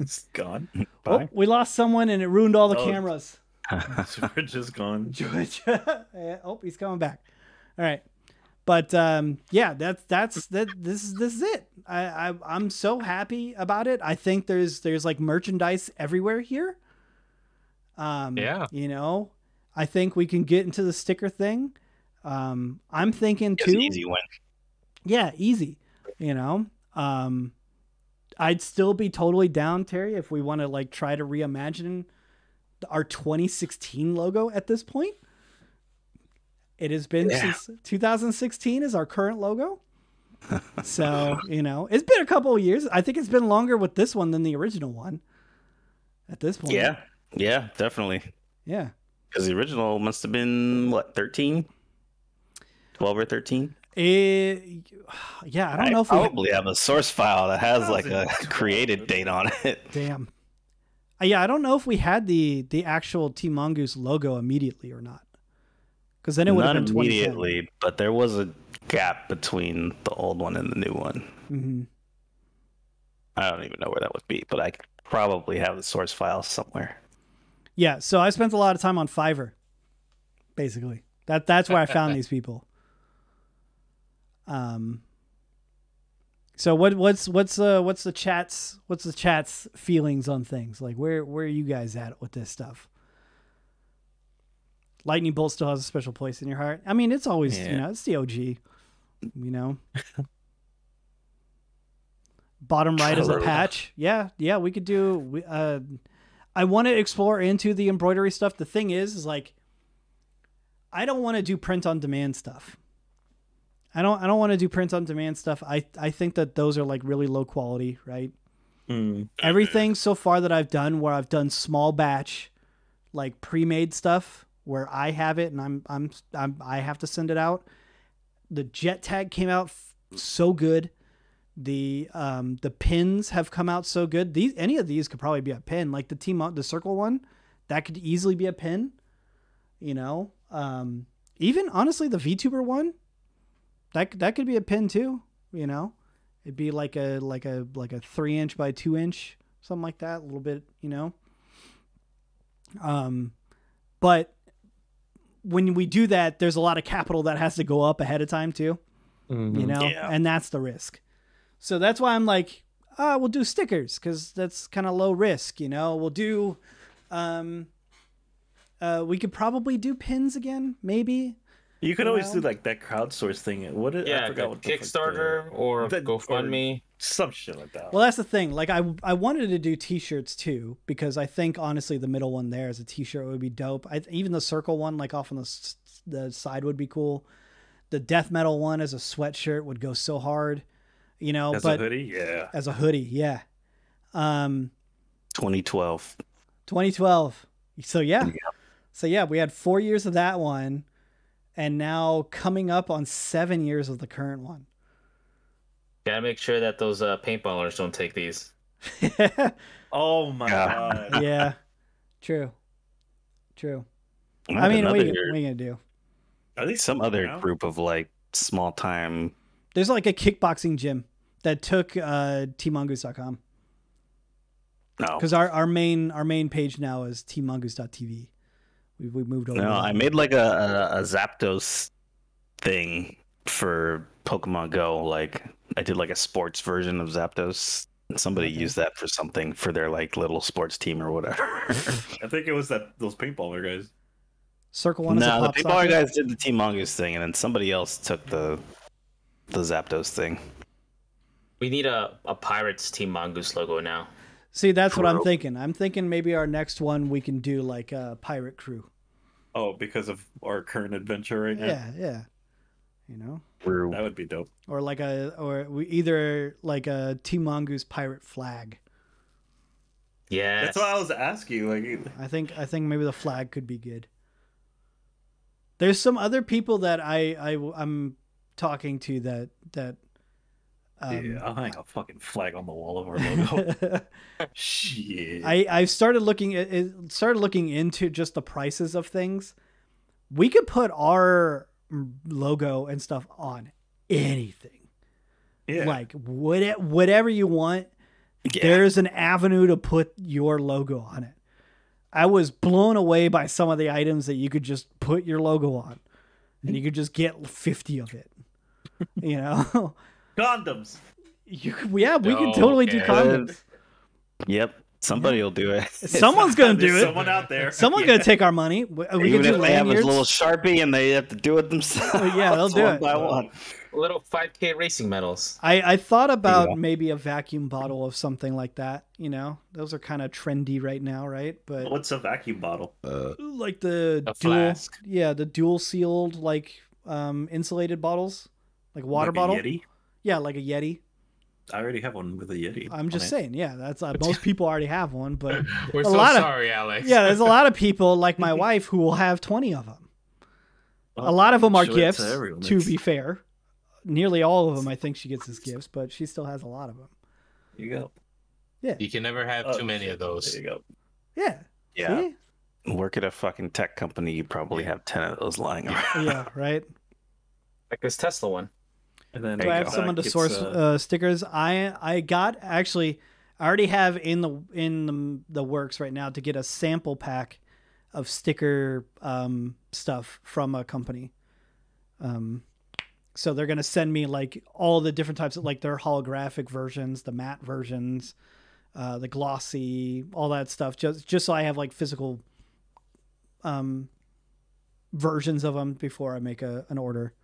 It's gone. Oh, we lost someone, and it ruined all the Oh. cameras. We're just gone. George. oh, he's coming back. All right. But um, yeah, that's that's that. This is this is it. I, I I'm so happy about it. I think there's there's like merchandise everywhere here. Um, Yeah. You know, I think we can get into the sticker thing. Um, I'm thinking It's too. easy win. Yeah, easy. You know, um, I'd still be totally down, Terry, if we want to like try to reimagine our 2016 logo at this point. It has been Yeah. since 2016 is our current logo. so you know, it's been a couple of years. I think it's been longer with this one than the original one. At this point, Yeah, yeah, definitely. yeah. Because the original must have been what 13, 12 or 13. It, yeah, I don't know if we probably have a source file that has like a created date on it. Damn. Uh, yeah, I don't know if we had the the actual T Mongoose logo immediately or not. Because then it would Not have been immediately, but there was a gap between the old one and the new one. hmm I don't even know where that would be, but I could probably have the source file somewhere. Yeah, so I spent a lot of time on Fiverr. Basically, that that's where I found these people. Um. So what what's what's uh what's the chats what's the chats feelings on things like where where are you guys at with this stuff? Lightning bolt still has a special place in your heart. I mean, it's always you know it's the OG, you know. Bottom right is a patch. Yeah, yeah, we could do. We, uh, I want to explore into the embroidery stuff. The thing is, is like, I don't want to do print on demand stuff. I don't. I don't want to do print on demand stuff. I I think that those are like really low quality, right? Mm. Everything so far that I've done, where I've done small batch, like pre-made stuff, where I have it and I'm I'm, I'm I have to send it out. The jet tag came out f- so good. The um the pins have come out so good. These any of these could probably be a pin, like the team the circle one, that could easily be a pin. You know, um, even honestly the VTuber one, that that could be a pin too. You know, it'd be like a like a like a three inch by two inch, something like that. A little bit, you know. Um, but when we do that, there's a lot of capital that has to go up ahead of time too you know Yeah. and that's the risk. So that's why i'm like ah we'll do stickers because that's kind of low risk you know we'll do um uh we could probably do pins again maybe You could You always know? do like that crowdsource thing. What did, I Yeah, forgot what the fuck the- Kickstarter or the- GoFundMe. some shit like that. well that's the thing like i i wanted to do t-shirts too because i think honestly the middle one there as a t-shirt would be dope I, even the circle one like off on the the side would be cool the death metal one as a sweatshirt would go so hard you know As but a hoodie, yeah. as a hoodie yeah um 2012. 2012. So yeah. So yeah, we had 4 years of that one and now coming up on 7 years of the current one. Gotta make sure that those uh, paintballers don't take these. Oh my Yeah. god. yeah. True. True. I mean, what are, you, another- what are you going to do? Are these some other now? group of like small time. There's like a kickboxing gym that took uh tmongoose.com. No, Because our, our main our main page now is tmongoose.tv. We we moved over. no, I made like a, a, a Zapdos thing for Pokemon Go. Like I did like a sports version of Zapdos. Somebody Okay. used that for something for their like little sports team or whatever. I think it was that those paintballer guys. Circle one is a no, the pop people socket. guys did the Team Mongoose thing, and then somebody else took the the Zapdos thing. We need a, a Pirates Team Mongoose logo now. See, that's what I'm thinking. I'm thinking maybe our next one we can do like a pirate crew. Oh, because of our current adventure right now. Yeah, yeah. You know, That would be dope. or like a or we either like a Team Mongoose pirate flag. Yeah. That's what I was asking. Like, I think I think maybe the flag could be good. There's some other people that I I I'm talking to that that. Um, yeah, I'll hang a fucking flag on the wall of our logo. Shit. I I've started looking at started looking into just the prices of things. We could put our logo and stuff on anything. yeah. Like what whatever you want, Yeah. there's an avenue to put your logo on it. I was blown away by some of the items that you could just put your logo on and you could just get 50 of it. You know? condoms. you yeah, we could Oh, totally do okay. condoms. Yep, somebody will do it. Someone's going to There's do it. Someone out there. Someone's Yeah. gonna take our money. We, we Even could do if they have a lanyards. little sharpie and they have to do it themselves. Oh, yeah, they'll do one it. by one. little 5K racing medals. I, I thought about Yeah. maybe a vacuum bottle of something like that. You know, those are kind of trendy right now, right? But What's a vacuum bottle? like the A dual, flask. yeah, the dual sealed like um insulated bottles, like water Like a bottle. Yeti? Yeah, like a Yeti. I already have one with a Yeti. I'm just on it. saying, yeah, that's uh, most people already have one, but We're A so lot of- sorry, Alex. yeah, there's a lot of people like my wife who will have 20 of them. a lot of them are show it to gifts. To be fair, nearly all of them I think she gets as gifts, but she still has a lot of them. There you go. Yeah. You can never have Oh, too many of those. There you go. Yeah. Yeah, See? work at a fucking tech company, you probably have ten of those lying around. Yeah. Right. Like this Tesla one. And then Do I have someone to source uh, uh, stickers? I I got actually I already have in the in the, the works right now to get a sample pack of sticker um, stuff from a company. Um, so they're gonna send me like all the different types of like their holographic versions, the matte versions, uh, the glossy, all that stuff. Just just so I have like physical um, versions of them before I make a, an order.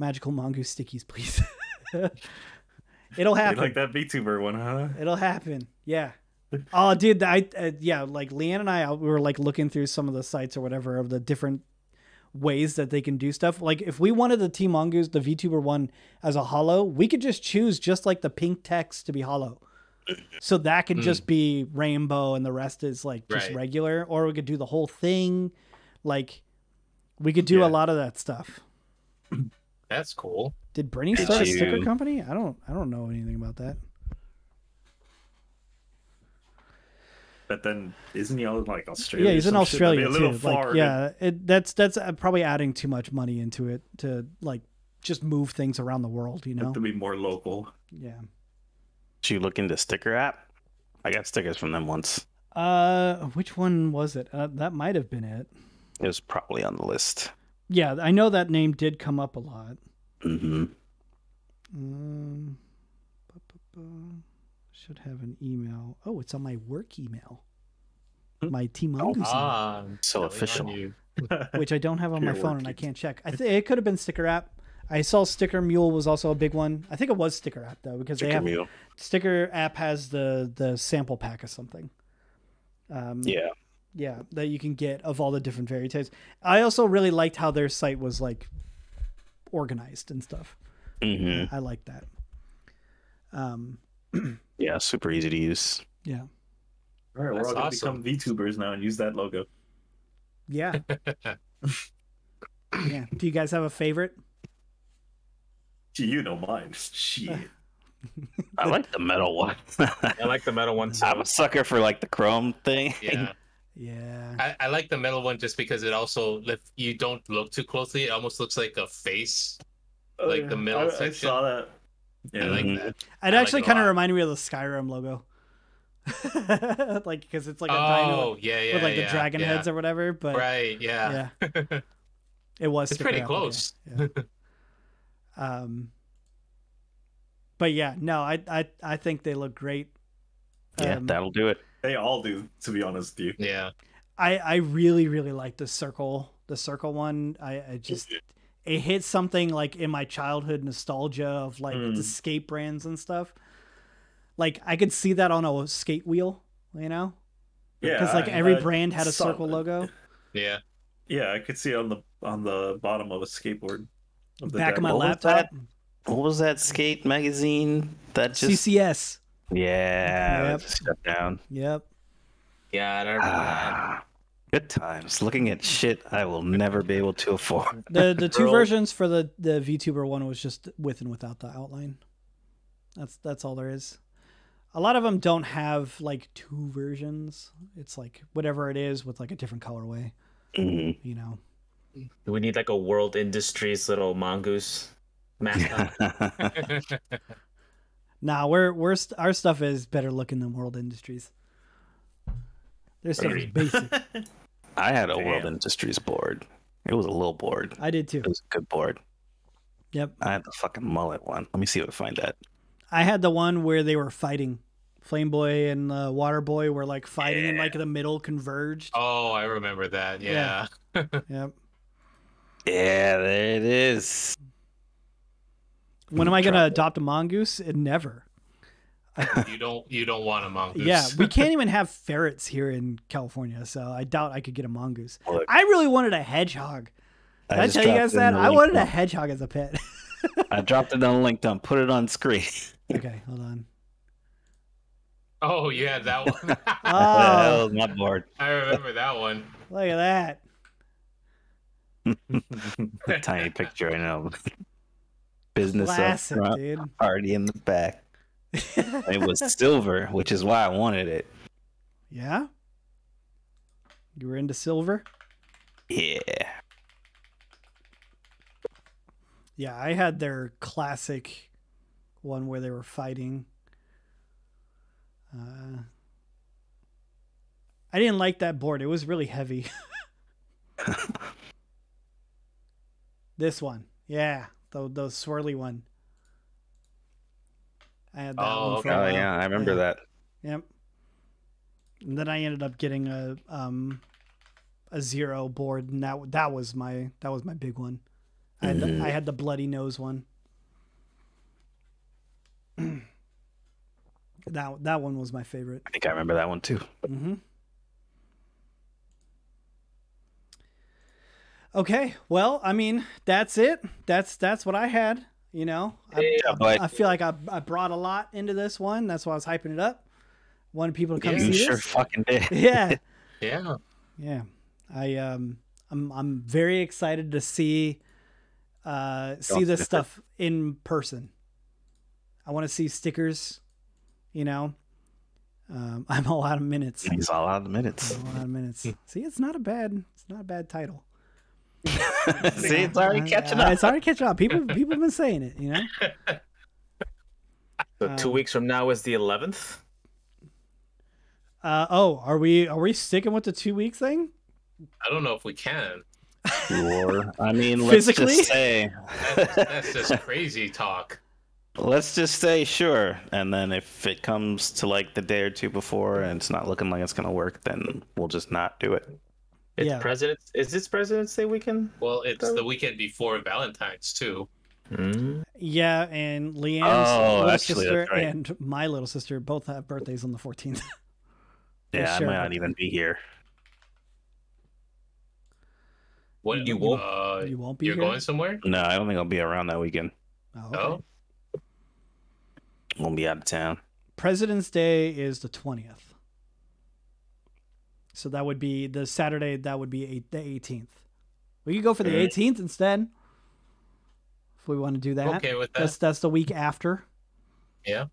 Magical mongoose stickies, please. It'll happen. You happen. like that VTuber one, huh? It'll happen. Yeah. Oh, dude, I uh, yeah, like Leanne and I, we were like looking through some of the sites or whatever of the different ways that they can do stuff. Like if we wanted the T Mongoose, the VTuber one as a hollow, we could just choose just like the pink text to be hollow. So that could just be rainbow and the rest is like just Right. regular, or we could do the whole thing. Like we could do Yeah. a lot of that stuff. That's cool. Did Brittany Did start a sticker company? I don't I don't know anything about that. But then isn't he all like Australia? Yeah, he's in some shit? Australia a little too. far. Like, yeah, it, that's that's uh, probably adding too much money into it to like just move things around the world. You know? Have to be more local. Yeah. Did you look into sticker app? I got stickers from them once. Uh, which one was it? Uh, that might have been it. It was probably on the list. Yeah, I know that name did come up a lot. hmm Um, should have an email. Oh, it's on my work email. Hmm. My Team Mongoose email. Ah, So official. you. which I don't have on my phone work and I can't check. I think it could have been Sticker App. I saw Sticker Mule was also a big one. I think it was Sticker App though because they Sticker have mule. Sticker App has the the sample pack of something. Um, Yeah. Yeah, that you can get of all the different varieties. I also really liked how their site was like organized and stuff. hmm I like that. Um, Yeah, super easy to use. yeah, All right, we're That's all gonna awesome. become VTubers now and use that logo. yeah, yeah. Do you guys have a favorite? Gee, You know mine. Shit. I like the metal one. I like the metal one too. I'm a sucker for like the chrome thing. Yeah. Yeah, I, I like the metal one just because it also, if you don't look too closely, it almost looks like a face. Like the middle I, I saw that. I Yeah, like Mhm. that. it I like actually it kind of reminded me of the Skyrim logo. like because it's like a oh dino yeah, yeah, with like yeah, the dragon yeah. heads or whatever. But Right. Yeah. yeah, it was. It's pretty close. yeah. Um, but yeah, no, I I I think they look great. Yeah, Um, that'll do it. They all do, to be honest with you. Yeah. I I really really like the circle the circle one. I I just it hits something like in my childhood nostalgia of like Mm. the skate brands and stuff. Like I could see that on a skate wheel, you know, Yeah, because like I- every I brand had a saw- circle logo. Yeah. Yeah, I could see it on the on the bottom of a skateboard. Of the Back of my Dragon Ball. What was laptop, What was that skate magazine that just CCS. Yeah Yep. just shut down? Yep. Yeah, I don't remember that. Ah, good times. Looking at shit I will never be able to afford. The the two Girl. versions for the the VTuber one was just with and without the outline. That's that's all there is. A lot of them don't have like two versions. It's like whatever it is with like a different colorway. Mhm. You know. Do we need like a World Industries little mongoose mascot? Nah, we're we're st- our stuff is better looking than World Industries. Their stuff is Agreed. basic. I had a World Industries board. It was a little board. I did too. It was a good board. Yep. I had the fucking mullet one. Let me see if I find that. I had the one where they were fighting. Flame Boy and uh, Water Boy were like fighting and like the middle converged. Oh, I remember that. Yeah. Yep. Yeah, there it is. When am I gonna adopt a mongoose? Never. you don't you don't want a mongoose. Yeah, we can't even have ferrets here in California, so I doubt I could get a mongoose. Look. I really wanted a hedgehog. Did I, just tell you guys that? I link wanted a hedgehog as a pet. I dropped it on LinkedIn. Put it on screen. okay, hold on. Oh, you had that one. Oh. that Oh, was my board. I remember that one. look at that. Tiny picture, I know. Business Classic, up front, dude. party in the back. It was silver, which is why I wanted it. yeah? You were into silver? Yeah. Yeah, I had their classic one where they were fighting. Uh, I didn't like that board. It was really heavy. this one. Yeah, the the swirly one. I had that Oh, one for a Oh yeah, I remember Yeah. that. Yep. And then I ended up getting a um a zero board, and that that was my that was my big one. I had Mhm. the, I had the bloody nose one. that that one was my favorite. I think I remember that one too. hmm Okay, well, I mean, that's it. That's that's what I had. You know, I, Yeah, but I feel like I, I brought a lot into this one. That's why I was hyping it up. Wanted people to come Yeah. you see sure this. fucking did. Yeah, Yeah. yeah. I um, I'm I'm very excited to see uh see Don't this sniff it. stuff in person. I want to see stickers. You know, um, I'm all out of minutes. He's all out of minutes. I'm all out of minutes. See, it's not a bad it's not a bad title. See, it's already catching up. It's already catching up. People people have been saying it. You know. So two Um, weeks from now is the 11th. Uh, oh, are we are we sticking with the two weeks thing? I don't know if we can. Sure. I mean, let's Physically? just say. That's, that's just crazy talk. Let's just say sure, and then if it comes to like the day or two before and it's not looking like it's gonna work, then we'll just not do it. It's Yeah. President's. Is this President's Day weekend? Well, it's the weekend before Valentine's too. Mm. Yeah, and Leanne's Oh, little actually, sister right. and my little sister both have birthdays on the 14th. Yeah, I might not even be here. What You won't- Uh, you won't be You're here? going somewhere? No, I don't think I'll be around that weekend. Oh, okay. Oh, Won't be out of town. President's Day is the 20th. So that would be the Saturday, that would be eight, the 18th. We could go for the Alright. 18th instead. If we want to do that. okay with that. That's that's the week after. Yeah.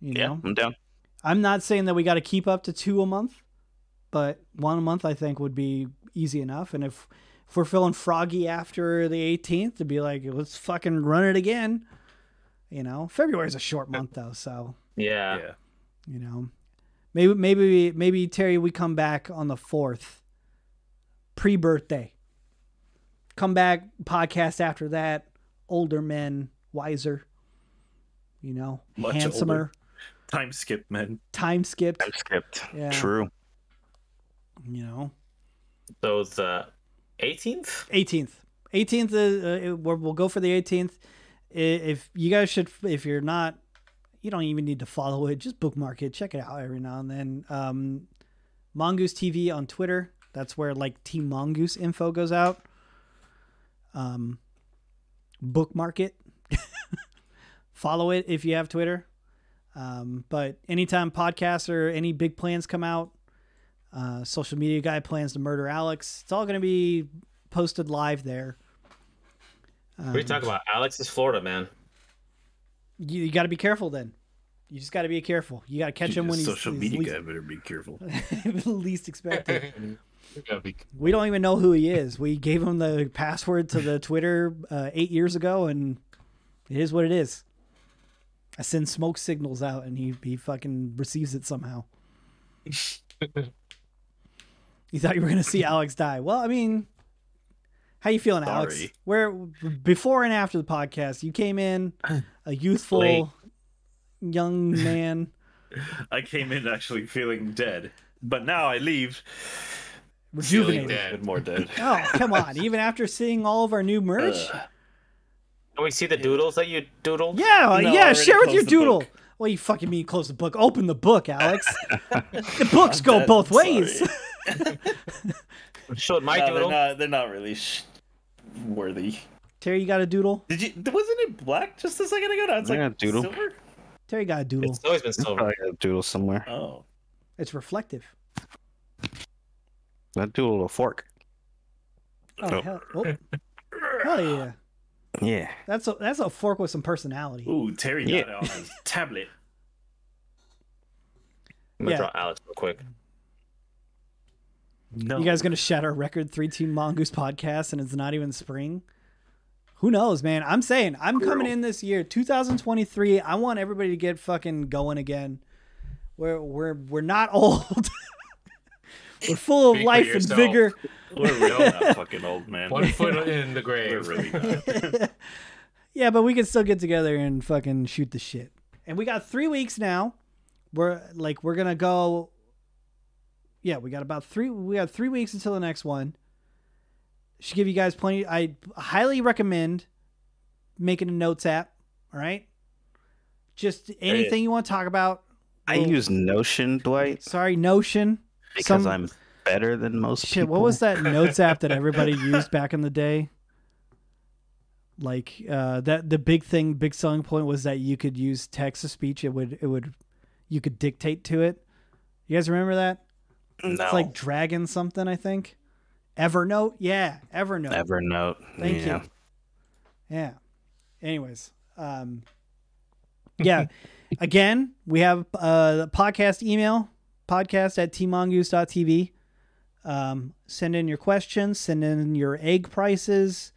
You Yeah, know. I'm down. I'm not saying that we got to keep up to two a month, but one a month I think would be easy enough. And if if we're feeling froggy after the 18th, to be like, let's fucking run it again. You know, February's a short month though, so Yeah. yeah. you know, Maybe maybe maybe Terry, we come back on the fourth, pre birthday. Come back podcast after that. Older men, wiser. You know, Much handsomer. older. Time skip, men. Time skipped. I'm skipped. Yeah. True. You know, So the 18th. 18th. 18th is, uh, we'll, we'll go for the 18th. If you guys should, if you're not, you don't even need to follow it. Just bookmark it. Check it out every now and then. Um, Mongoose TV on Twitter. That's where like Team Mongoose info goes out. Um, bookmark it. follow it if you have Twitter. Um, but anytime podcasts or any big plans come out, uh, social media guy plans to murder Alex. It's all going to be posted live there. What are you talking about? Alex is Florida, man. You, you got to be careful then. You just got to be careful. You got to catch him when he's, social he's media least, guy better be careful. least expected. Be- We don't even know who he is. We gave him the password to the Twitter uh, eight years ago, and it is what it is. I send smoke signals out, and he he fucking receives it somehow. you thought you were gonna see Alex die? Well, I mean, how you feeling, Alex? Where before and after the podcast, you came in a youthful Late. young man. I came in actually feeling dead, but now I leave rejuvenated. dead. even more dead. Oh, come on. Even after seeing all of our new uh, merch? Ugh. Can we see the doodles that you doodled? yeah, No, yeah, share with your doodle. book. Well, you fucking mean close the book. Open the book, Alex. the books go dead, both I'm ways. sorry. Showed my No, doodle. they're not. They're not really sh- worthy. Terry, you got a doodle? Did you? Wasn't it black just a second ago? Now it's I like got a doodle. silver. Terry got a doodle. It's always been silver. I got a doodle somewhere. Oh, It's reflective. That doodle a fork. Oh, Oh. hell, oh. hell yeah. Yeah. That's a that's a fork with some personality. ooh, Terry got Yeah. it on his tablet. I'm gonna Yeah. draw Alex real quick. No, You guys gonna shatter a record three team mongoose podcast and it's not even spring? Who knows, man? I'm saying I'm coming in this year, 2023. I want everybody to get fucking going again. We're we're we're not old. we're full of Speak life and vigor. We're really not fucking old, man. One foot in the We're grave. really not. yeah, but we can still get together and fucking shoot the shit. And we got three weeks now. We're like we're gonna go. Yeah, we got about three. We got three weeks until the next one. Should give you guys plenty. I highly recommend making a notes app. All right, just anything you want to talk about. I Well, use Notion, Dwight, Sorry, Notion. because some- I'm better than most Shit, people. what was that notes app that everybody used back in the day? Like uh, that, the big thing, big selling point was that you could use text to speech. It would, it would, you could dictate to it. You guys remember that? No. It's like Dragon something, I think. Evernote, yeah, Evernote. Evernote. Thank yeah. you. Yeah. Anyways, um, yeah. Again, we have uh, the podcast email podcast at tmongoose.tv. Um, send in your questions. Send in your egg prices.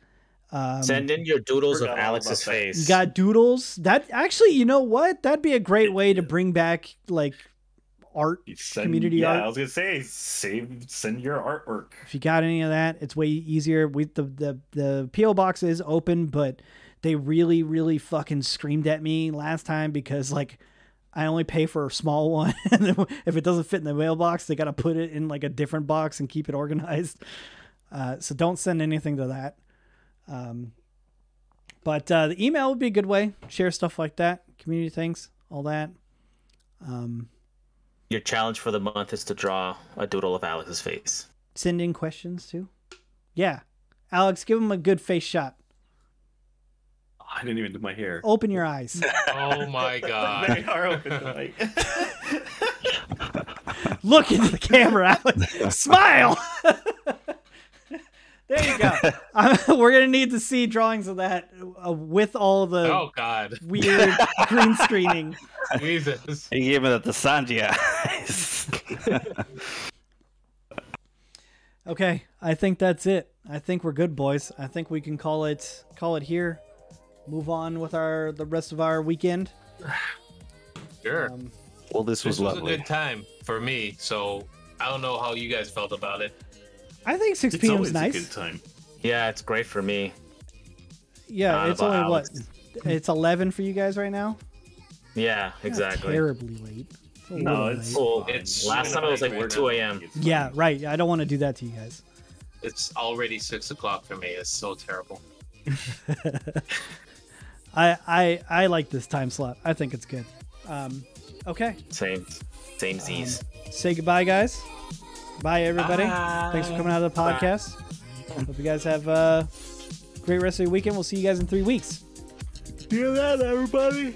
Um, Send in your doodles of Alex's face. you got doodles. That actually, you know what? That'd be a great way to bring back like art. Send, Community yeah, art. I was gonna say, save, send your artwork. If you got any of that, it's way easier. We the the the PO box is open, but they really really fucking screamed at me last time because like I only pay for a small one, and if it doesn't fit in the mailbox, they got to put it in like a different box and keep it organized. Uh, so don't send anything to that. Um, but uh, the email would be a good way. Share stuff like that, community things, all that. Um, Your challenge for the month is to draw a doodle of Alex's face. send in questions too. Yeah, Alex, give him a good face shot. I didn't even do my hair. Open your eyes. Oh my god. they god. are open tonight. Look into the camera, Alex. Smile. There you go. We're gonna need to see drawings of that uh, with all the Oh god. weird green screening. Jesus. He gave it the Sanji eyes. Okay, I think that's it. I think we're good, boys. I think we can call it call it here. Move on with our the rest of our weekend. Sure. Um, Well, this was This was a lovely. good time for me. So I don't know how you guys felt about it. I think 6 p.m. always is a nice. good time. Yeah, it's great for me. Yeah, Not it's only about what? It's 11 for you guys right now? Yeah, Not exactly. terribly late. It's No, it's late. Well, it's- last time it was like Right 2 a.m. Yeah, right. I don't want to do that to you guys. It's already six o'clock for me. It's so terrible. I I I like this time slot. I think it's good. Um, okay. Same, same Z's. Say goodbye, guys. Bye, everybody. Bye. Thanks for coming out of the podcast. Hope you guys have a great rest of your weekend. We'll see you guys in three weeks. See you then, everybody.